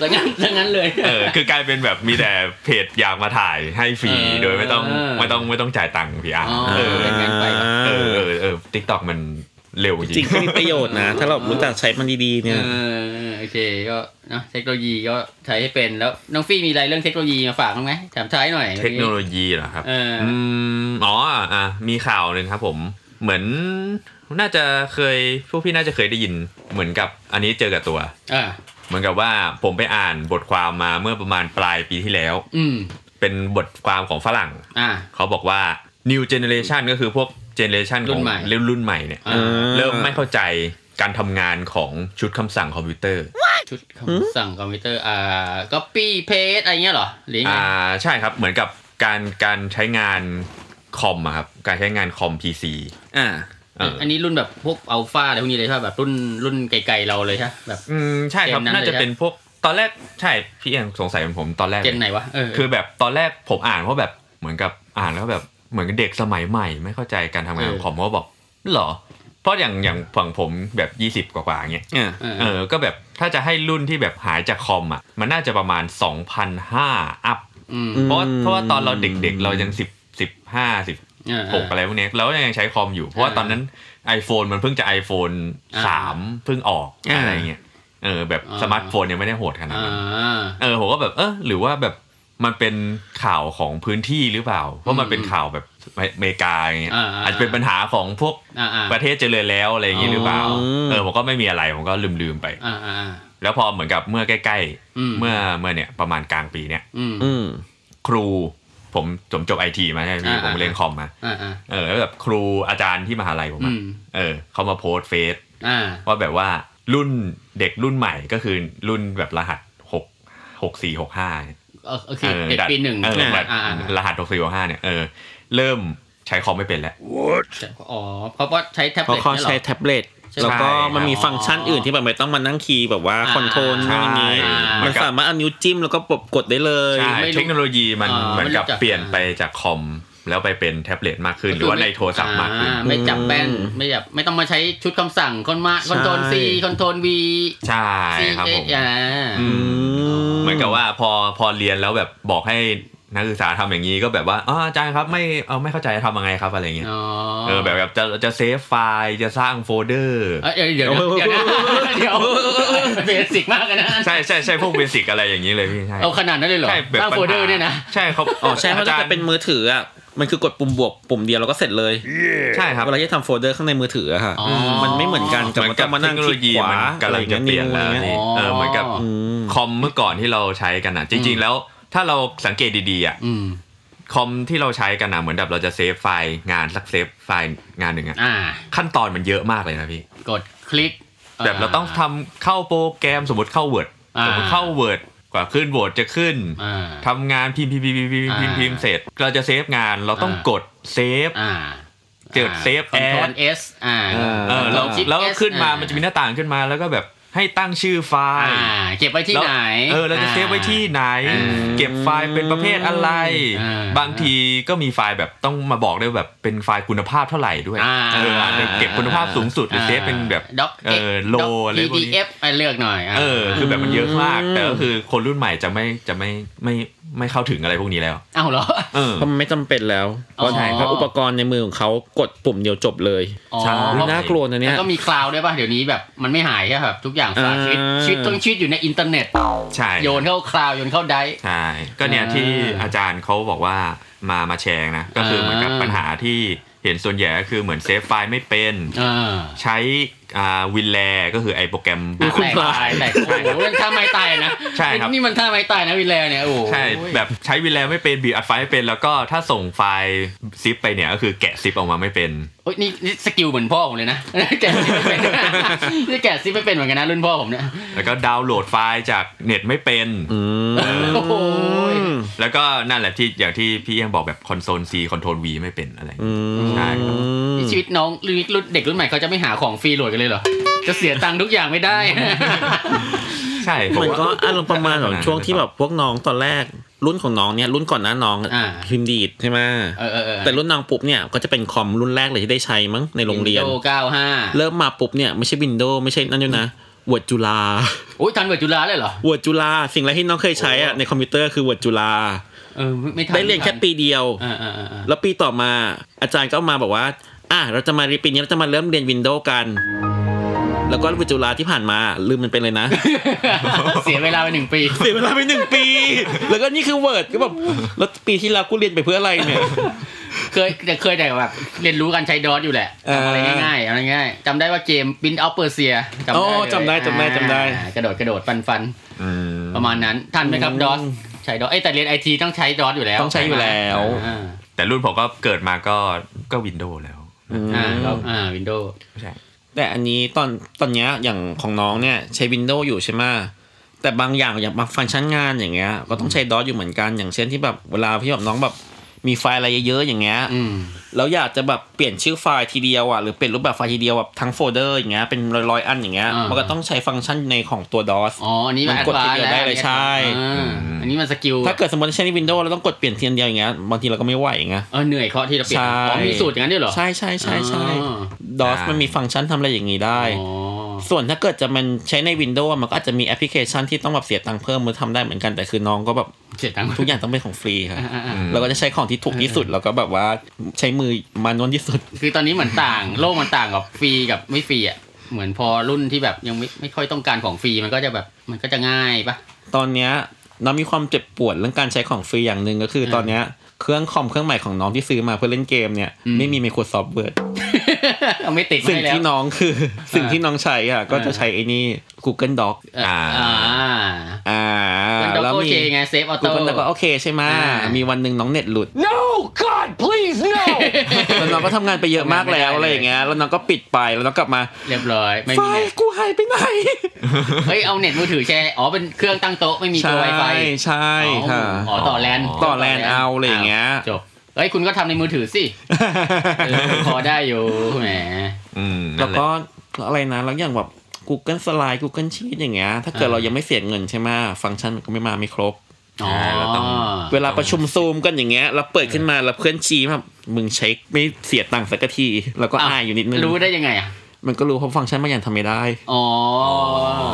ซะงั้นซะงั้นเลยเออคือกลายเป็นแบบมีแต่เพจอยากมาถ่ายให้ฟรีเออโดยไม่ต้องไม่ต้องไม่ต้องจ่ายตังค์พี่อะอ๋อเออเป็นงั้นไปแบบเออเออเออ TikTok มัน เร็วจริงจริงก็มีประโยชน์นะ ถ้าเรารู้จักใช้มันดีๆเนี่ยเออโอเคก็เนอะเทคโนโลยีก็ใช้ให้เป็นแล้วน้องฟี่มีอะไรเรื่องเทคโนโลยีมาฝากบ้างไหมถามท้ายหน่อย เทคโนโลยีเหรอครับเอออืมอ๋ออะมีข่าวหนึ่งครับผมเหมือนน่าจะเคยพวกพี่น่าจะเคยได้ยินเหมือนกับอันนี้เจอกับตัวอ่าเหมือนกับว่าผมไปอ่านบทความมาเมื่อประมาณปลายปีที่แล้ว อืมเป็นบทความของฝรั่งอ่าเขาบอกว่า new generation ก็คือพวก generation รุ่ขอนงใหม่รุ่นรุ่นใหม่เนี่ย อ่า เริ่มไม่เข้าใจการทำงานของชุดคำสั่งคอมพิวเตอร์ ชุดคำสั่งคอมพิวเตอร์อ่า copy paste อะไรเงี้ยเหรอหรือยังไง อ่าใช่ครับเหมือนกับการการใช้งานคอมอะครับการใช้งานคอม PC อ่า เอออันนี้รุ่นแบบพวกอัลฟาอะไรพวกนี้เลยใช่ปะแบบรุ่นรุ่นไกลๆเราเลยใช่ปะแบบ อืมใช่ครับเจนนั้นน่าจะเลยใช่เป็นพวกตอนแรกใช่พี่เองสงสัยเป็นผมตอนแรกเจนเลยไหนวะเออ คือแบบตอนแรกผมอ่านเพราะแบบเหมือนกับอ่านแล้วแบบ เหมือนกับเด็กสมัยใหม่ไม่เข้าใจการทำงานของคอมก็บอกเหรอ เพราะอย่างอย่างฝั่งผมแบบ20กว่าๆเงี้ยอ่าเออเออก็แบบถ้าจะให้รุ่นที่แบบหายจากคอมอะมันน่าจะประมาณ2,500อัพอืมเพราะว่าเพราะว่าตอนเราเด็กๆ เรายัง10 15เออ16อะไรพวกเนี้ยเราก็ยังใช้คอมอยู่ เพราะว่าตอนนั้น iPhone มันเพิ่งจะ iPhone อ่า3เพิ่งออกอ่าอะไรเงี้ยเออแบบอ่าสมาร์ทโฟนยังไม่ได้โหดขนาดอ่านั้นเออผมก็แบบเออหรือว่าแบบ มันเป็นข่าวของพื้นที่หรือเปล่า เพราะมันเป็นข่าวแบบอเมริกาอย่างเงี้ยอ่าๆอาจจะเป็นปัญหาของพวกอ่าอ่าประเทศเจริญแล้วอะไรอย่างงี้หรือเปล่าอ๋อเออผมก็ไม่มีอะไรผมก็ลืมๆไปอ่าอ่าแล้วพอเหมือนกับเมื่อใกล้อืมๆเมื่อเมื่อเนี่ยประมาณกลางปีเนี่ยอืมอืมครูผมจบจบไอทีมาใช่ไหมพี่อ่าผมเรียนคอมมาอ่าอ่าเออแล้วแบบครูอาจารย์ที่มหาลัยผมอือะมเออเขามาโพสต์เฟซอ่าว่าแบบว่ารุ่นเด็กรุ่นใหม่ก็คือรุ่นแบบรหัสหกหกสี่หกห้าเออ โอเคเด็กปีหนึ่งเอออ่าแบบอ่าอ่ารหัสหกสี่หกห้าเนี่ยเออเริ่มใช้คอมไม่เป็นแล้วอ๋อเพราะว่าใช้แท็บเล็ตเพราะเขาเนี่ยเหรอใช้แท็บเล็ตใช่แล้วก็ใช่มันมีอ๋อฟังก์ชันอื่นที่แบบไม่ต้องมานั่ง key แบบว่าอ่า control ใช่นู่นนี่อ่ามัมันสามารถเอานิ้วจิ้มแล้วก็ปบกดได้เลยใช่ไม่รู้เทคโนโลยีมันอ่าเหมือนกับไม่รู้จักเปลี่ยนไปจากคอม แล้วไปเป็นแท็บเล็ตมากขึ้น หรือว่าในโทรศัพท์มากขึ้นอ่ไม่จับแป้นไม่จับไม่ต้องมาใช้ชุดคำสั่งคอนมา control C control Vใช่ซีครับเอผมอ่าอืมเหมือนกับว่าพอพอเรียนแล้วแบบบอกให้ นักศึกษาทำอย่างนี้ก็แบบว่าอ๋ออาจารย์ครับไม่เอาไม่เข้าใจทำยังไงครับอะไรเงี้ยอ๋อเออแบบแบบจะจะ save ไฟล์จะสร้างโฟลเดอร์เอ้ยเดี๋ยวเดี๋ยวเดี๋ยวนะเดี๋ยวเบสิกมากเลยนะใช่ใช่ใช่พวกเบสิกอะไรอย่างนี้เลยพี่ใช่เอาขนาดนั้นเลยเหรอใช่แบบสร้างโฟลเดอร์เนี่ยนะใช่เขาอ๋อใช่เพราะอาจาถ้ารเกิดย์เป็นมือถืออะมันคือกดปุ่มบวกปุ่มเดียวแล้วก็เสร็จเลยใช่ครับเวลาจะทำโฟลเดอร์ข้างในมือถืออะค่ะอ๋อมันไม่เหมือนกันกับเหมืมัอนนต้กัอบงมานั่งเทคโนคโลลิกยีขวามันกำลังจะเปลี่ยนแล้วอะไรอย่างเงี้ยนี่เออเหมือนกับอืมคอมเมื่อก่อนที่เราใช้กันอะจริง ๆ แล้ว ถ้าเราสังเกตดีๆอะอืมคอมที่เราใช้กันนะเหมือนแบบเราจะเซฟไฟล์งานสักเซฟไฟล์งานหนึ่งอะอ่าขั้นตอนมันเยอะมากเลยนะพี่ กดคลิก แบบเราต้องทำเข้าโปรแกรมสมมติเข้า Word อ่าสมมติเข้า Word กว่าขึ้น Word จะขึ้นอ่าทำงานพิมพ์พิมพ์พิมพ์พิมพ์พิมพ์พิมพ์พิมพ์เสร็จ เราจะ save งานเราต้องอ่ากดเซฟอ่าเกิด save คอนโทร as ล S อ่าเออแล้ว shift แล้วก็ S ขึ้นมาอ่มันจะมีหน้าต่างขึ้นมาแล้วก็แบบ ให้ตั้งชื่อไฟล์อ่า เก็บไว้ที่แล้ว เออเราจะ save ไว้ที่ไหนอ่าเก็บไฟล์เป็นประเภทอะไรอ่าบางทีก็มีไฟล์แบบต้องมาบอกด้วยแบบเป็นไฟล์คุณภาพเท่าไหร่ด้วยอ่าเอออาจจะเก็บคุณภาพสูงสุดหรือ save เป็นแบบ doc เออ low อะไรพวกนี้ PDF ไปเลือกหน่อยาเออ คือแบบมันเยอะมากอืมแต่ก็คือคนรุ่นใหม่จะไม่จะไม่ไม่ไม่เข้าถึงอะไรพวกนี้แล้วเอ้าเหรอเออเพราะมันไม่จำเป็นแล้วอ๋อเพราะเพราะอุปกรณ์ในมือของเขากดปุ่มเดียวจบเลยอ๋อใช่เพราะน่ากลัวนะเนี่ยแล้วก็มี cloud ด้วยป่ะ เดี๋ยวนี้แบบมันไม่หายใช่แบบทุกอย่างฝากชีวิตอ่า ชีวิตต้องชีวิตอยู่ในอินเทอร์เน็ต ใช่ โยนเข้าคลาวด์โยนเข้าไดร์ใช่ ก็เนี่ยอ่าที่อาจารย์เขาบอกว่ามามาแชร์นะ ก็คือเหมือนกับอ่า ปัญหาที่ เห็นส่วนใหญ่ก็คือเหมือนเซฟไฟล์ไม่เป็นอ่าใช้อ่าวินแลก็คือไอโปรแกรมคุณแตกพลาตายแตกโอ้โหมันท่าไม้ตายนะใช่ครับนี่มันท่าไม้ตายนะวินแลเนี่ยโอ้โหใช่แบบใช้วินแลไม่เป็นบีบอัดไฟล์ไม่เป็น แล้วก็ถ้าส่งไฟล์ซิปไปเนี่ยก็คือแกะซิปออกมาไม่เป็นโอ้ยนี่นี่สกิลเหมือนพ่อผมเลยนะแกะzip ไม่เป็นนี่แกะ zip ไม่เป็นเหมือนกันนะรุ่นพ่อผมเนี่ยแล้วก็ดาวน์โหลดไฟล์จากเน็ตไม่เป็นอืมโอ้โห แล้วก็นั่นแหละที่อย่างที่พี่ยังบอกแบบคอนโซล C คอนโทรล V ไม่เป็นอะไรอย่างอืเงี้ยอืมใช่ครับนี่ชีวิตน้องรุ่นรุ่นเด็กรุ่นใหม่เขาจะไม่หาของฟรีโหลดกันเลยเหรอ จะเสียตังค์ทุกอย่างไม่ได้ ใช่ผมว่ามันก็อารมณ์ประมาณของช่วงที่แบบพวกน้องตอนแรกรุ่นของน้องเนี่ยรุ่นก่อนหน้าน้องอ่าพิมพ์ดีดใช่ไหมเออเออเออแต่รุ่นน้องปุ๊บเนี่ยก็จะเป็นคอมรุ่นแรกเลยที่ได้ใช้มั้งในโรงเรียนโเก้าห้าเริ่มมาปุ๊บเนี่ยไม่ใช่วินโดว์ไม่ใช่นั่นด้วยนะ ว o ร์ดจุฬาโอ้ยทันเวิร์ดจุฬาเลยเหรอว o ร์ดจุฬาสิ่งแรกที่น้องเคยใช้อะในคอมพิวเตอร์คือว o ร์ดจุฬาเออไม่ไม่ทันได้เรียนแค่ปีเดียวอ่าอ่าอ่าอ่าแล้วปีต่อมาอาจารย์ก็มาบอกว่า อะเราจะมาเรียนปีนี้เราจะมาเริ่มเรียน Windows กัน แล้วก็วิจุฬาที่ผ่านมาลืมมันไปเลยนะ เสียเวลาไปหนึ่งปี เสียเวลาไปหนึ่งปี แล้วก็นี่คือ Word ก็แบบแล้วปีที่แล้วกูเรียนไปเพื่ออะไรเนี่ยเคยแต่เคยแต่แบบเรียนรู้การใช้ DOS อยู่แหละอ่าทำอะไรง่ายๆอะไรง่ายๆจำได้ว่าเกม Prince of Persia อ๋อจำได้จำได้จำได้อ่ากระโดดกระโดดฟันฟันอืมประมาณนั้นทันไหมครับอืมดอทใช้ดอทเอ้ยแต่เรียนไอทีต้องใช้ DOS อยู่แล้ว ต้องใช้อยู่แล้วอ่าแต่รุ่นผมก็เกิดมาก็ก็ Windows แล้วอ่าแล้วอ่า Windows ใช่ แต่อันนี้ตอนตอนเนี้ยอย่างของน้องเนี่ยใช้ Windows อยู่ใช่ไหมแต่บางอย่างอย่างบางฟังก์ชันงานอย่างเงี้ย ก็ต้องใช้ DOS อยู่เหมือนกัน อย่างเช่นที่แบบเวลาพี่แบบน้องแบบมีไฟล์อะไรเยอะๆอย่างเงี้ย แล้วอยากจะแบบเปลี่ยนชื่อไฟล์ทีเดียวอะหรือเปลี่ยนรูปแบบไฟล์ทีเดียวแบบทั้งโฟลเดอร์อย่างเงี้ยเป็นร้อยๆอันอย่างเงี้ยอ่ามัมันก็ต้องใช้ฟังก์ชันในของตัว DOS อ๋ออันนี้มันมันกดทีเดียวได้เลยใช่อ่าอันนี้มัน skill ถ้าเกิดสมมติใช้ใน Windows เราต้องกดเปลี่ยนทีเดียวอย่างเงี้ยบางทีเราก็ไม่ไหวอย่างเงี้ยเออเหนื่อยเคาะที่เราเปลี่ยนใช่อ๋อมีสูตรอย่างนั้นด้วยเหรอใช่ใช่ใช่ใช่อ๋อ DOS มันมีฟังก์ชันทำอะไรอย่างงี้ได้อ๋อ ส่วนถ้าเกิดจะมันใช้ใน Windows มันก็อาจจะมีแอปพลิเคชันที่ต้องแบบเสียตังค์เพิ่มมาทำได้เหมือนกันแต่คือน้องก็แบบเสียตังค์ทุกอย่างต้องเป็นของฟรีครับอ่าอ่าอ่าเราก็จะใช้ของที่ถูกที่สุดแล้วก็แบบว่าใช้มือ manual ที่สุด คือตอนนี้เหมือนต่างโลกมันต่างกับฟรีกับไม่ฟรีอะเหมือนพอรุ่นที่แบบยังไม่ไม่ค่อยต้องการของฟรีมันก็จะแบบมันก็จะง่ายปะตอนเนี้ยน้องมีความเจ็บปวดเรื่องการใช้ของฟรีอย่างหนึ่งก็คือเออตอนเนี้ย เครื่องคอมเครื่องใหม่ของน้องที่ซื้อมาเพื่อเล่นเกมเนี่ยอืมไม่มี Microsoft Word เอาไม่ติดสิ่งให้แล้วที่น้องคือ สิ่งที่น้องใช้อะ ก็จะใช้ไอ้นี่ Google Doc อ่าอ่าอ่ามันแล้วโอมีเคไงเซฟออโต้ Google Doc ก็โอเคใช่ไหมอ่ามีมีวันหนึ่งน้องเน็ตหลุด No, God, please, no! แล้วน้องก็ทำงานไปเยอะมากแล้วทำงานไม่ได้เลยอะไรอย่างเงี้ยแล้วน้องก็ปิดไปแล้วน้องกลับมา เรียบร้อยไม่ไฟมีเน็ล์ตกูหายไปไหนเฮ้ยเอาเน็ตมือถือแชร์อ๋อเป็นเครื่องตั้งโต๊ะไม่มีตัวใช่ Wi-Fi ใช่ค่ะอ๋อต่อแลนต่อแลนเอาอะไรอย่างเงี้ยจบเฮ้ยคุณก็ทำในมือถือสิเออพอได้อยู่แหมอืมแล้นั่วนแหละก็อะไรนะแล้วอย่างแบบ Google Slide Google Sheet อย่างเงี้ยถ้าเกิดอ่าเรายังไม่เสียเงินใช่ไหมฟังก์ชันมันก็ไม่มาไม่ครบอ๋อเราต้องเวลาประชุมซูมกันอย่างเงี้ยเราเปิดขึ้นมาแล้วเพื่อนชี้แบบมึงใช้ไม่เสียตังค์สักที แล้วก็อ้าวอายอยู่นิดนึงรู้ได้ยังไงอะ มันก็รู้เพราะฟังก์ชันบางอย่างทำไม่ได้ อ๋ออ๋อ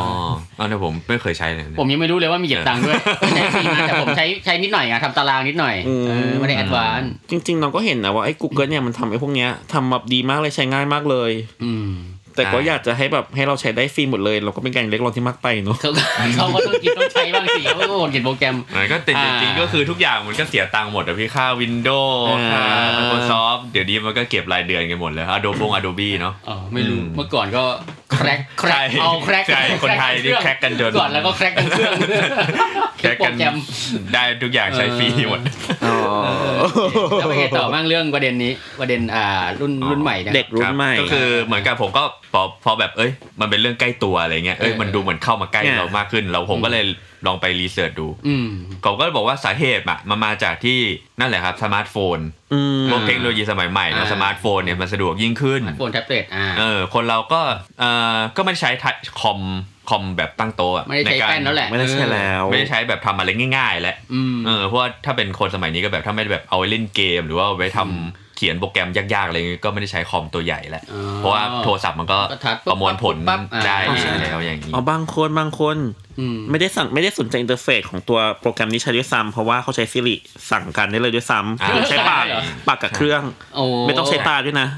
ออ๋อเนี่ยผมไม่เคยใช้เลยนะผมยังไม่รู้เลยว่ามีเก็บตังค์ด้วยใช้ฟรีนะแต่ผมใช้ใช้นิดหน่อยไงทำตารางนิดหน่อยอืมเออไม่ได้แอดวานจริงๆน้องก็เห็นนะว่าไอ้ Google เนี่ยมันทำไอ้พวกเนี้ยทำแบบดีมากเลยใช้ง่ายมากเลย อืม แต่ก็อยากจะให้แบบให้เราใช้ได้ฟรีหมดเลย เราก็เป็นการเล็กลองที่มากไปเนาะเขาก็เขาก็ต้องกินต้องใช้บ้างสิเขาก็โขียนโปรแกรมมันก็แต่อ่าจริงๆก็คือทุกอย่างมันก็เสียตังค์หมดอะพี่ค่า Windows ค่า Microsoft เดี๋ยวนี้มันก็เก็บรายเดือนกันหมดเลย Adobe บง Adobe เนาะอ๋อไม่รู้อืมเมื่อก่อนก็crack crack ใช่เอา crack ใช่คนไทยนี่ crack กันจนก่อนแล้วก็ crack กันเครื่อง crack โปรแกรมได้ทุกอย่างใช้ฟรีหมดอ๋อแล้วเป็นไงต่อบ้างเรื่องประเด็นนี้ประเด็นอ่ารุ่นรุ่นใหม่เนี่ยเด็กรุ่นใหม่ก็คือเหมือนกับผมก็พอพอแบบเอ้ย มันเป็นเรื่องใกล้ตัวอะไรเงี้ยเอ้ยเออมันดูเหมือนเข้ามาใกล้เนี่ยเรามากขึ้น เราผมก็เลยลองไป research ดูอืมผมก็บอกว่าสาเหตุอะมันมาจากที่นั่นแหละครับสมาร์ทโฟนอืมพวกเทคโนโลยีสมัยใหม่เนอะอ่าสมาร์ทโฟนเนี่ยมันสะดวกยิ่งขึ้นโฟนแท็บเล็ตอ่าเออคนเราก็เอ่อก็ไม่ได้ใช้ทัชคอมคอมแบบตั้งโต๊ะอะไม่ได้ใช้การแป้นแล้วแหละไม่ได้ใช่แล้ว ไม่ได้ใช้แบบทำอะไรง่าย ๆ แล้วอืมเออเพราะว่าถ้าเป็นคนสมัยนี้ก็แบบถ้าไม่ได้แบบเอาไว้เล่นเกม หรือว่าเอาไว้ทำ เขียนโปรแกรมยากๆอะไรเงี้ยก็ไม่ได้ใช้คอมตัวใหญ่แล้วอ๋อเพราะว่าโทรศัพท์มันก็ก็ทัดปุ๊บประมวลผลปั๊บอ่าได้อ๋อใช่แล้วอย่างนี้อ๋อบางคนบางคนอืมไม่ได้สั่งไม่ได้สนใจอินเทอร์เฟซของตัวโปรแกรมนี้ใช้ด้วยซ้ำเพราะว่าเขาใช้ซิริสั่งกันได้เลยด้วยซ้อ่าำใช้ปากใช่เหรอปากกับเครื่องโอ้ไม่ต้องใช้ตาด้วยนะ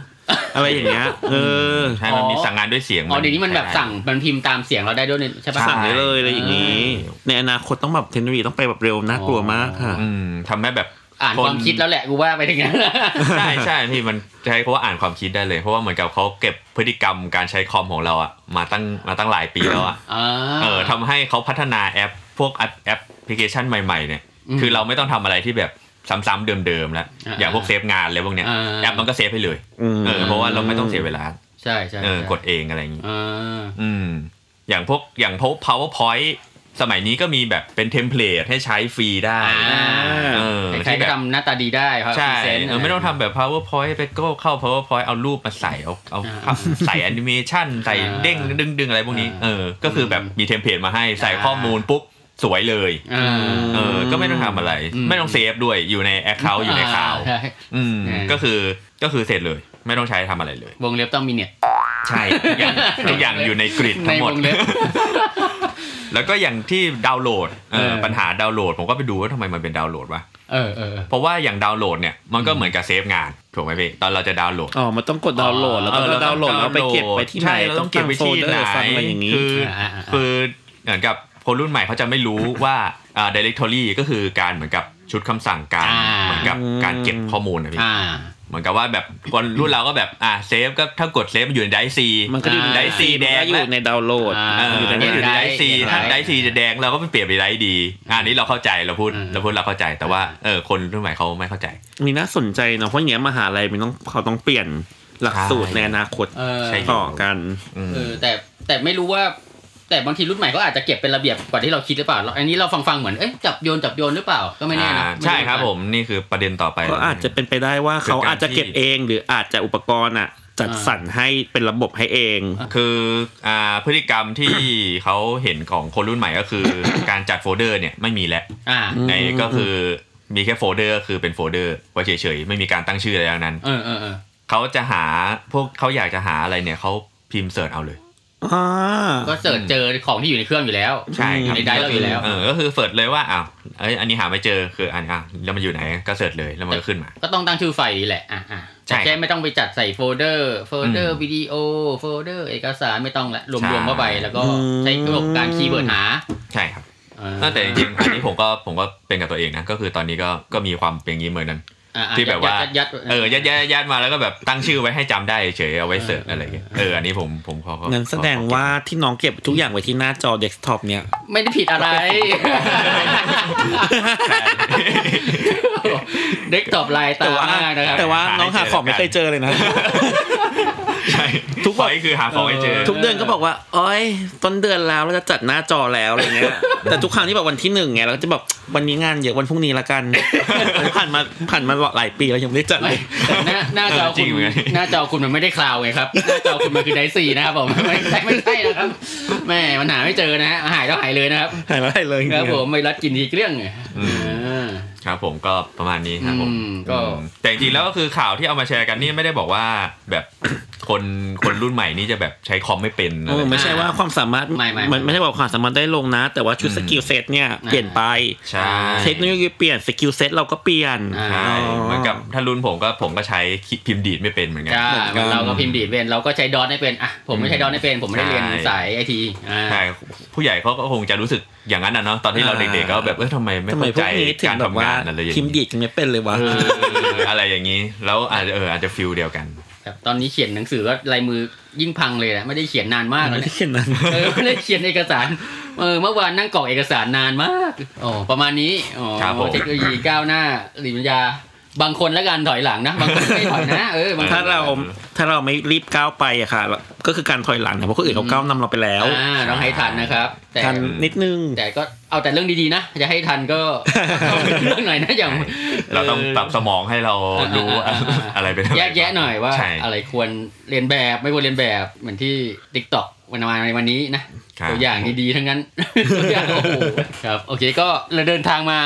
อะไรอย่างเงี้ย เออ ใช่ มันมีสั่งงานด้วยเสียงอ๋อเดี๋ยวนี้มันแบบสั่ง มันพิมพ์ตามเสียงเราได้ด้วยนี่ใช่ปะสั่งได้เลยอะไรอย่างงี้ ในอนาคตต้องแบบเทคโนโลยีต้องไปแบบเร็วน่ากลัวมากค่ะอืมทำให้แบบ อ่านความคิดแล้วแหละกูว่าไปถึงนั้นใช่ใช่พี่มันใช้คำว่าอ่านความคิดได้เลย เพราะว่าเหมือนกับเขาเก็บพฤติกรรมการใช้คอมของเราอะมาตั้งมาตั้งหลายปีแล้วอะอ่าเออทำให้เขาพัฒนาแอปพวกแอปแอปพลิเคชันใหม่ ๆเนี่ยอืมคือเราไม่ต้องทำอะไรที่แบบซ้ำๆเดิมๆแล้วอ่าอย่างพวก save งานอะไรพวกเนี้ยอ่าแอปมันก็ save ให้เลยอืมเออเพราะว่าเราไม่ต้องเสียเวลาใช่ใช่เออใช่กดเองอะไรอย่างงี้อ่าอืมอย่างพวกอย่างพวก powerpoint สมัยนี้ก็มีแบบเป็น template ให้ใช้ฟรีได้อ่าเออใครที่ๆแบก็บทำหน้าตาดีได้ครับใช่ present เออไม่ต้องทำแบบ powerpoint ไปก็เข้า powerpoint เอารูปมาใส่เอาเอาอ่าใส่แอนิเมชันใส่อ่าเด้งดึงดึงอะไรพวกนี้อ่าเออก็คือแบบมี template มาให้ใส่อ่าข้อมูลปุ๊บสวยเลยอ่าเออ ก็ไม่ต้องทำอะไรอืมไม่ต้อง save ด้วยอยู่ใน account อยู่ใน cloud ใช่อืมอ่าก็คือก็คือเสร็จเลย ไม่ต้องใช้ทำอะไรเลย วงเล็บต้องมีเน็ตใช่ทุกอย่างทุกอย่างอยู่ในกริดในทั้งหมวดงเล็บ แล้วก็อย่างที่ดาวน์โหลดเออเออปัญหาดาวน์โหลด ผมก็ไปดูว่าทำไมมันเป็นดาวน์โหลดวะเออเออเพราะว่าอย่างดาวน์โหลดเนี่ยมันก็เหมือนกับ save งานถูกไหมพี่ตอนเราจะดาวน์โหลดอ๋อมันต้องกดดาวน์โหลดแล้วก็เออเราต้องดาวน์โหลดแล้วไปเก็บไปที่ไหนใช่เราต้องเก็บไว้ที่ไหนตั้งโฟลเดอร์ฟังอะไรอย่างงี้คืออ่าอ่าอ่าคือเหมือนกับคนรุ่นใหม่เขาจะไม่รู้ว่าอ่า directory ก็คือการเหมือนกับชุดคำสั่งการอ่าเหมือนกับการเก็บข้อมูลนะพี่อ่า เหมือนกับว่าแบบคนรุ่นเราก็แบบอ่าเซฟก็ถ้ากดเซฟมันอยู่ในไดซีมันก็อยู่ในไดซีแดงมันก็อยู่ในดาวน์โหลดอ่าเอออยู่ในมันอยู่ในไดซีเห็นไดถ้าไดซีจะแดงเราก็ไปเปลี่ยนไปไดดีอะอันนี้เราเข้าใจเราพูดอืมเราพูดเราเข้าใจ แต่ว่าเออคนรุ่นใหม่เขาไม่เข้าใจ มีน่าสนใจเนาะเพราะอย่างเงี้ยมหาลัยมันต้องเขาต้องเปลี่ยนหลักสูตรใช่ในอนาคตเออใช่ต่อกันอืมเออแต่แต่ไม่รู้ว่า แต่บางทีรุ่นใหม่ก็อาจจะเก็บเป็นระเบียบกว่าที่เราคิดหรือเปล่า อันนี้เราฟังฟังๆเหมือนเอ๊ะจับโยนจับโยนหรือเปล่าก็ไม่แน่นะอ่าใช่ครับผมนี่คือประเด็นต่อไปก็อาจจะเป็นไปได้ว่าเขาคือการอาจจะเก็บที่เองหรืออาจจะอุปกรณ์อะจัดสรรให้เป็นระบบให้เอง คืออ่าพฤติกรรมที่เขาเห็นของคนรุ่นใหม่ก็คือ การจัดโฟลเดอร์เนี่ยไม่มีแล้วอ่าอืมในก็คือมีแค่โฟลเดอร์คือเป็นโฟลเดอร์ไว้เฉยๆไม่มีการตั้งชื่ออะไรทั้งนั้นเออเออเออเขาจะหาพวกเขาอยากจะหาอะไรเนี่ยเขาพิมพ์ search เอาเลยอ่า ก็ search เจอของที่อยู่ในเครื่องอยู่แล้วใช่ครับใน drive เราอยู่แล้วเออก็คือ search เลยว่าอ้าวเอ้ยอันนี้หาไม่เจอคืออันอะแล้วมันอยู่ไหนก็ search เลยแล้วมันก็ขึ้นมา ก็ต้องตั้งชื่อไฟล์แหละอะอะใช่แต่แค่ไม่ต้องไปจัดใส่โฟลเดอร์โฟลเดออืร์มวิดีโอโฟลเดอร์เอกสารไม่ต้องละใช่รวมๆเข้าไป แล้วก็ใช้ระบบการ keywordหาใช่ครับอ่าแต่จริงๆอันนี้ผมก็ผมก็เป็นกับตัวเองนะก็คือตอนนี้ก็ก็มีความเป็นอย่างนี้เหมือนกันอะอะ ที่แบบว่ายัดยัดเออยัดยัดยัดมาแล้วก็แบบตั้งชื่อไว้ให้จำได้เฉยเอาไว้ search อะไรอย่างเงี้ยเอออันนี้ผมผมขอของั้นแสดงว่าที่น้องเก็บทุกอย่างไว้ที่หน้าจอเดสก์ท็อปเนี่ย ไม่ได้ผิดอะไรเด็กตอบลายตาแต่ว่ามากนะครับแต่ว่าน้องหาของไม่เคยเจอเลยนะ ใช่ทุกวันทุกวันคือหาของให้เจอ ทุกเดือนก็บอกว่าโอ้ยต้นเดือนแล้วเราจะจัดหน้าจอแล้วอะไรเงี้ยแต่ทุกครั้งที่แบบวันที่หนึ่งไงเราก็จะแบบวันนี้งานเยอะวันพรุ่งนี้ละกันผ่านมาผ่านมาหลายปีแล้วยังไม่ได้จัดเลยแต่หน้าหน้าจอจริคุณงเหมือนกันหน้าจอคุณมันไม่ได้คลาวไงครับหน้าจอคุณมันคือไดซี่นะครับผมไม่ใช่ไม่ใช่นะครับแม่มันหาไม่เจอนะฮะหายแล้วหายเลยนะครับหายมาได้เลยจริงครับๆผมไม่รัดกินทีเกลี้ยงไงอ่าครับผมก็ประมาณนี้ครับผมอืมก็อืมแต่จริงๆแล้วก็คือข่าวที่เอามาแชร์กันนี่ไม่ได้บอกว่าแบบคนคนรุ่นใหม่นี่จะแบบใช้คอมไม่เป็นอะโอ้ไรไม่ใช่ว่าความสามารถไม่ไม่มันไม่ใช่ว่าความสามารถได้ลงนะ แต่ว่าชุดอืม skill set เนี่ยเปลี่ยนไปใช่เทคโนโลยีเปลี่ยน skill เซ็ตเราก็เปลี่ยนอ่าใช่เหมือนกับถ้ารุ่นผมก็ผมก็ใช้พิมพ์ดีดไม่เป็นเหมือนกันจ้าเหมือนกันเราก็พิมพ์ดีดเป็นเราก็ใช้ดอทไม่เป็นอะผมไม่ใช้ดอทไม่เป็นผมไม่ได้เรียนใช่สายไอทีอ่าใช่ผู้ใหญ่เขาก็คงจะรู้สึกอย่างนั้นนะเนาะตอนที่เราเด็กๆก็แบบเออทำไมไม่ทำไมเข้าพวใจกนี้ถึงแบบว่าเข้าใจการทำงานอะไรอย่างนี้พิมพ์ดีดกันไม่เป็นเลยวะเอออะไรอย่างนี้ แล้วอาจจะเอออาจจะ feel เดียวกันแบบตอนนี้เขียนหนังสือก็ลายมือยิ่งพังเลยนะไม่ได้เขียนนานมากแล้วไม่นะได้เขียนนั้นเออไม่ได้เขียนเอกสารเออเมื่อวานนั่งกรอกเอกสารนานมากอ๋อประมาณนี้อ๋อครับผมเทคโนโลยีก้าวหน้าหรือปัญญา บางคนแล้วกันถอยหลังนะ บางคนไม่ถอยนะเออบางคนถ้าเราถ้าเราไม่รีบก้าวไปอะค่ะ ก็คือการถอยหลังนะเพราะคนอื่นเขาก้าวนำเราไปแล้วอ่าต้องให้ทันนะครับแต่ทันนิดนึงแต่ก็เอาแต่เรื่องดีๆนะจะให้ทันก็ต้องเรื่องหน่อยนะอย่าง เราต้องปรับสมองให้เรารู้อ่าอ่าอ่าอะไรเป็นอะไรแยกแยะหน่อยว่าใช่อะไรควรเรียนแบบไม่ควรเรียนแบบเหมือนที่ t ิ k t o k วันวานในวันนี้นะครับตัวอย่างดีๆทั้งนั้นตัวอย่างโอ้โหครับโอเคก็เราเดินทางมา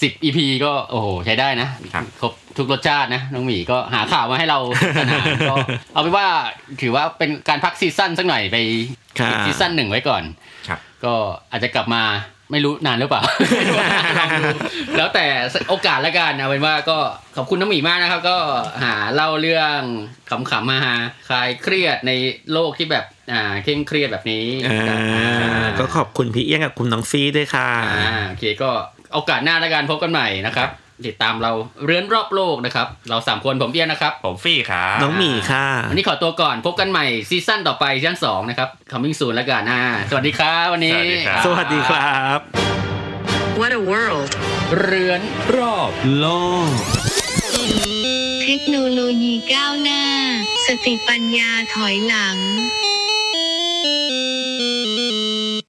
10 EP ก็โอ้โหใช้ได้นะครับครบทุกรสชาตินะ น้องหมีก็หาข่าวมาให้เราสนานก็เอาเป็นว่าถือว่าเป็นการพักซีซั่นสักหน่อยไปครับซีซั่นหนึ่งไว้ก่อนครับก็อาจจะกลับมาไม่รู้นานหรือเปล่าลองดูแล้วแต่โอกาสละกันเอาเป็นว่าก็ขอบคุณน้องหมีมากนะครับ ก็หาเล่าเรื่องขำๆมาคลายเครียดในโลกที่แบบอ่าเคร่งเครียดแบบนี้อ่าก็ขอบคุณพี่เอี้ยงกับคุณน้องฟี่ด้วยค่ะอ่าโอเคก็ โอกาสหน้าละกันพบกันใหม่นะครับ ติดตามเราเรือนรอบโลกนะครับ เราสามคนผมเอี้ยนนะครับ ผมฟี่ครับน้องหมีค่ะวันนี้ขอตัวก่อนพบกันใหม่ season ต่อไป season สองนะครับ coming soon แล้วกันอ่าสวัสดีครับวันนี้ สวัสดีครับ What a world. เรือนรอบโลก เทคโนโลยีก้าวหน้า สติปัญญาถอยหลัง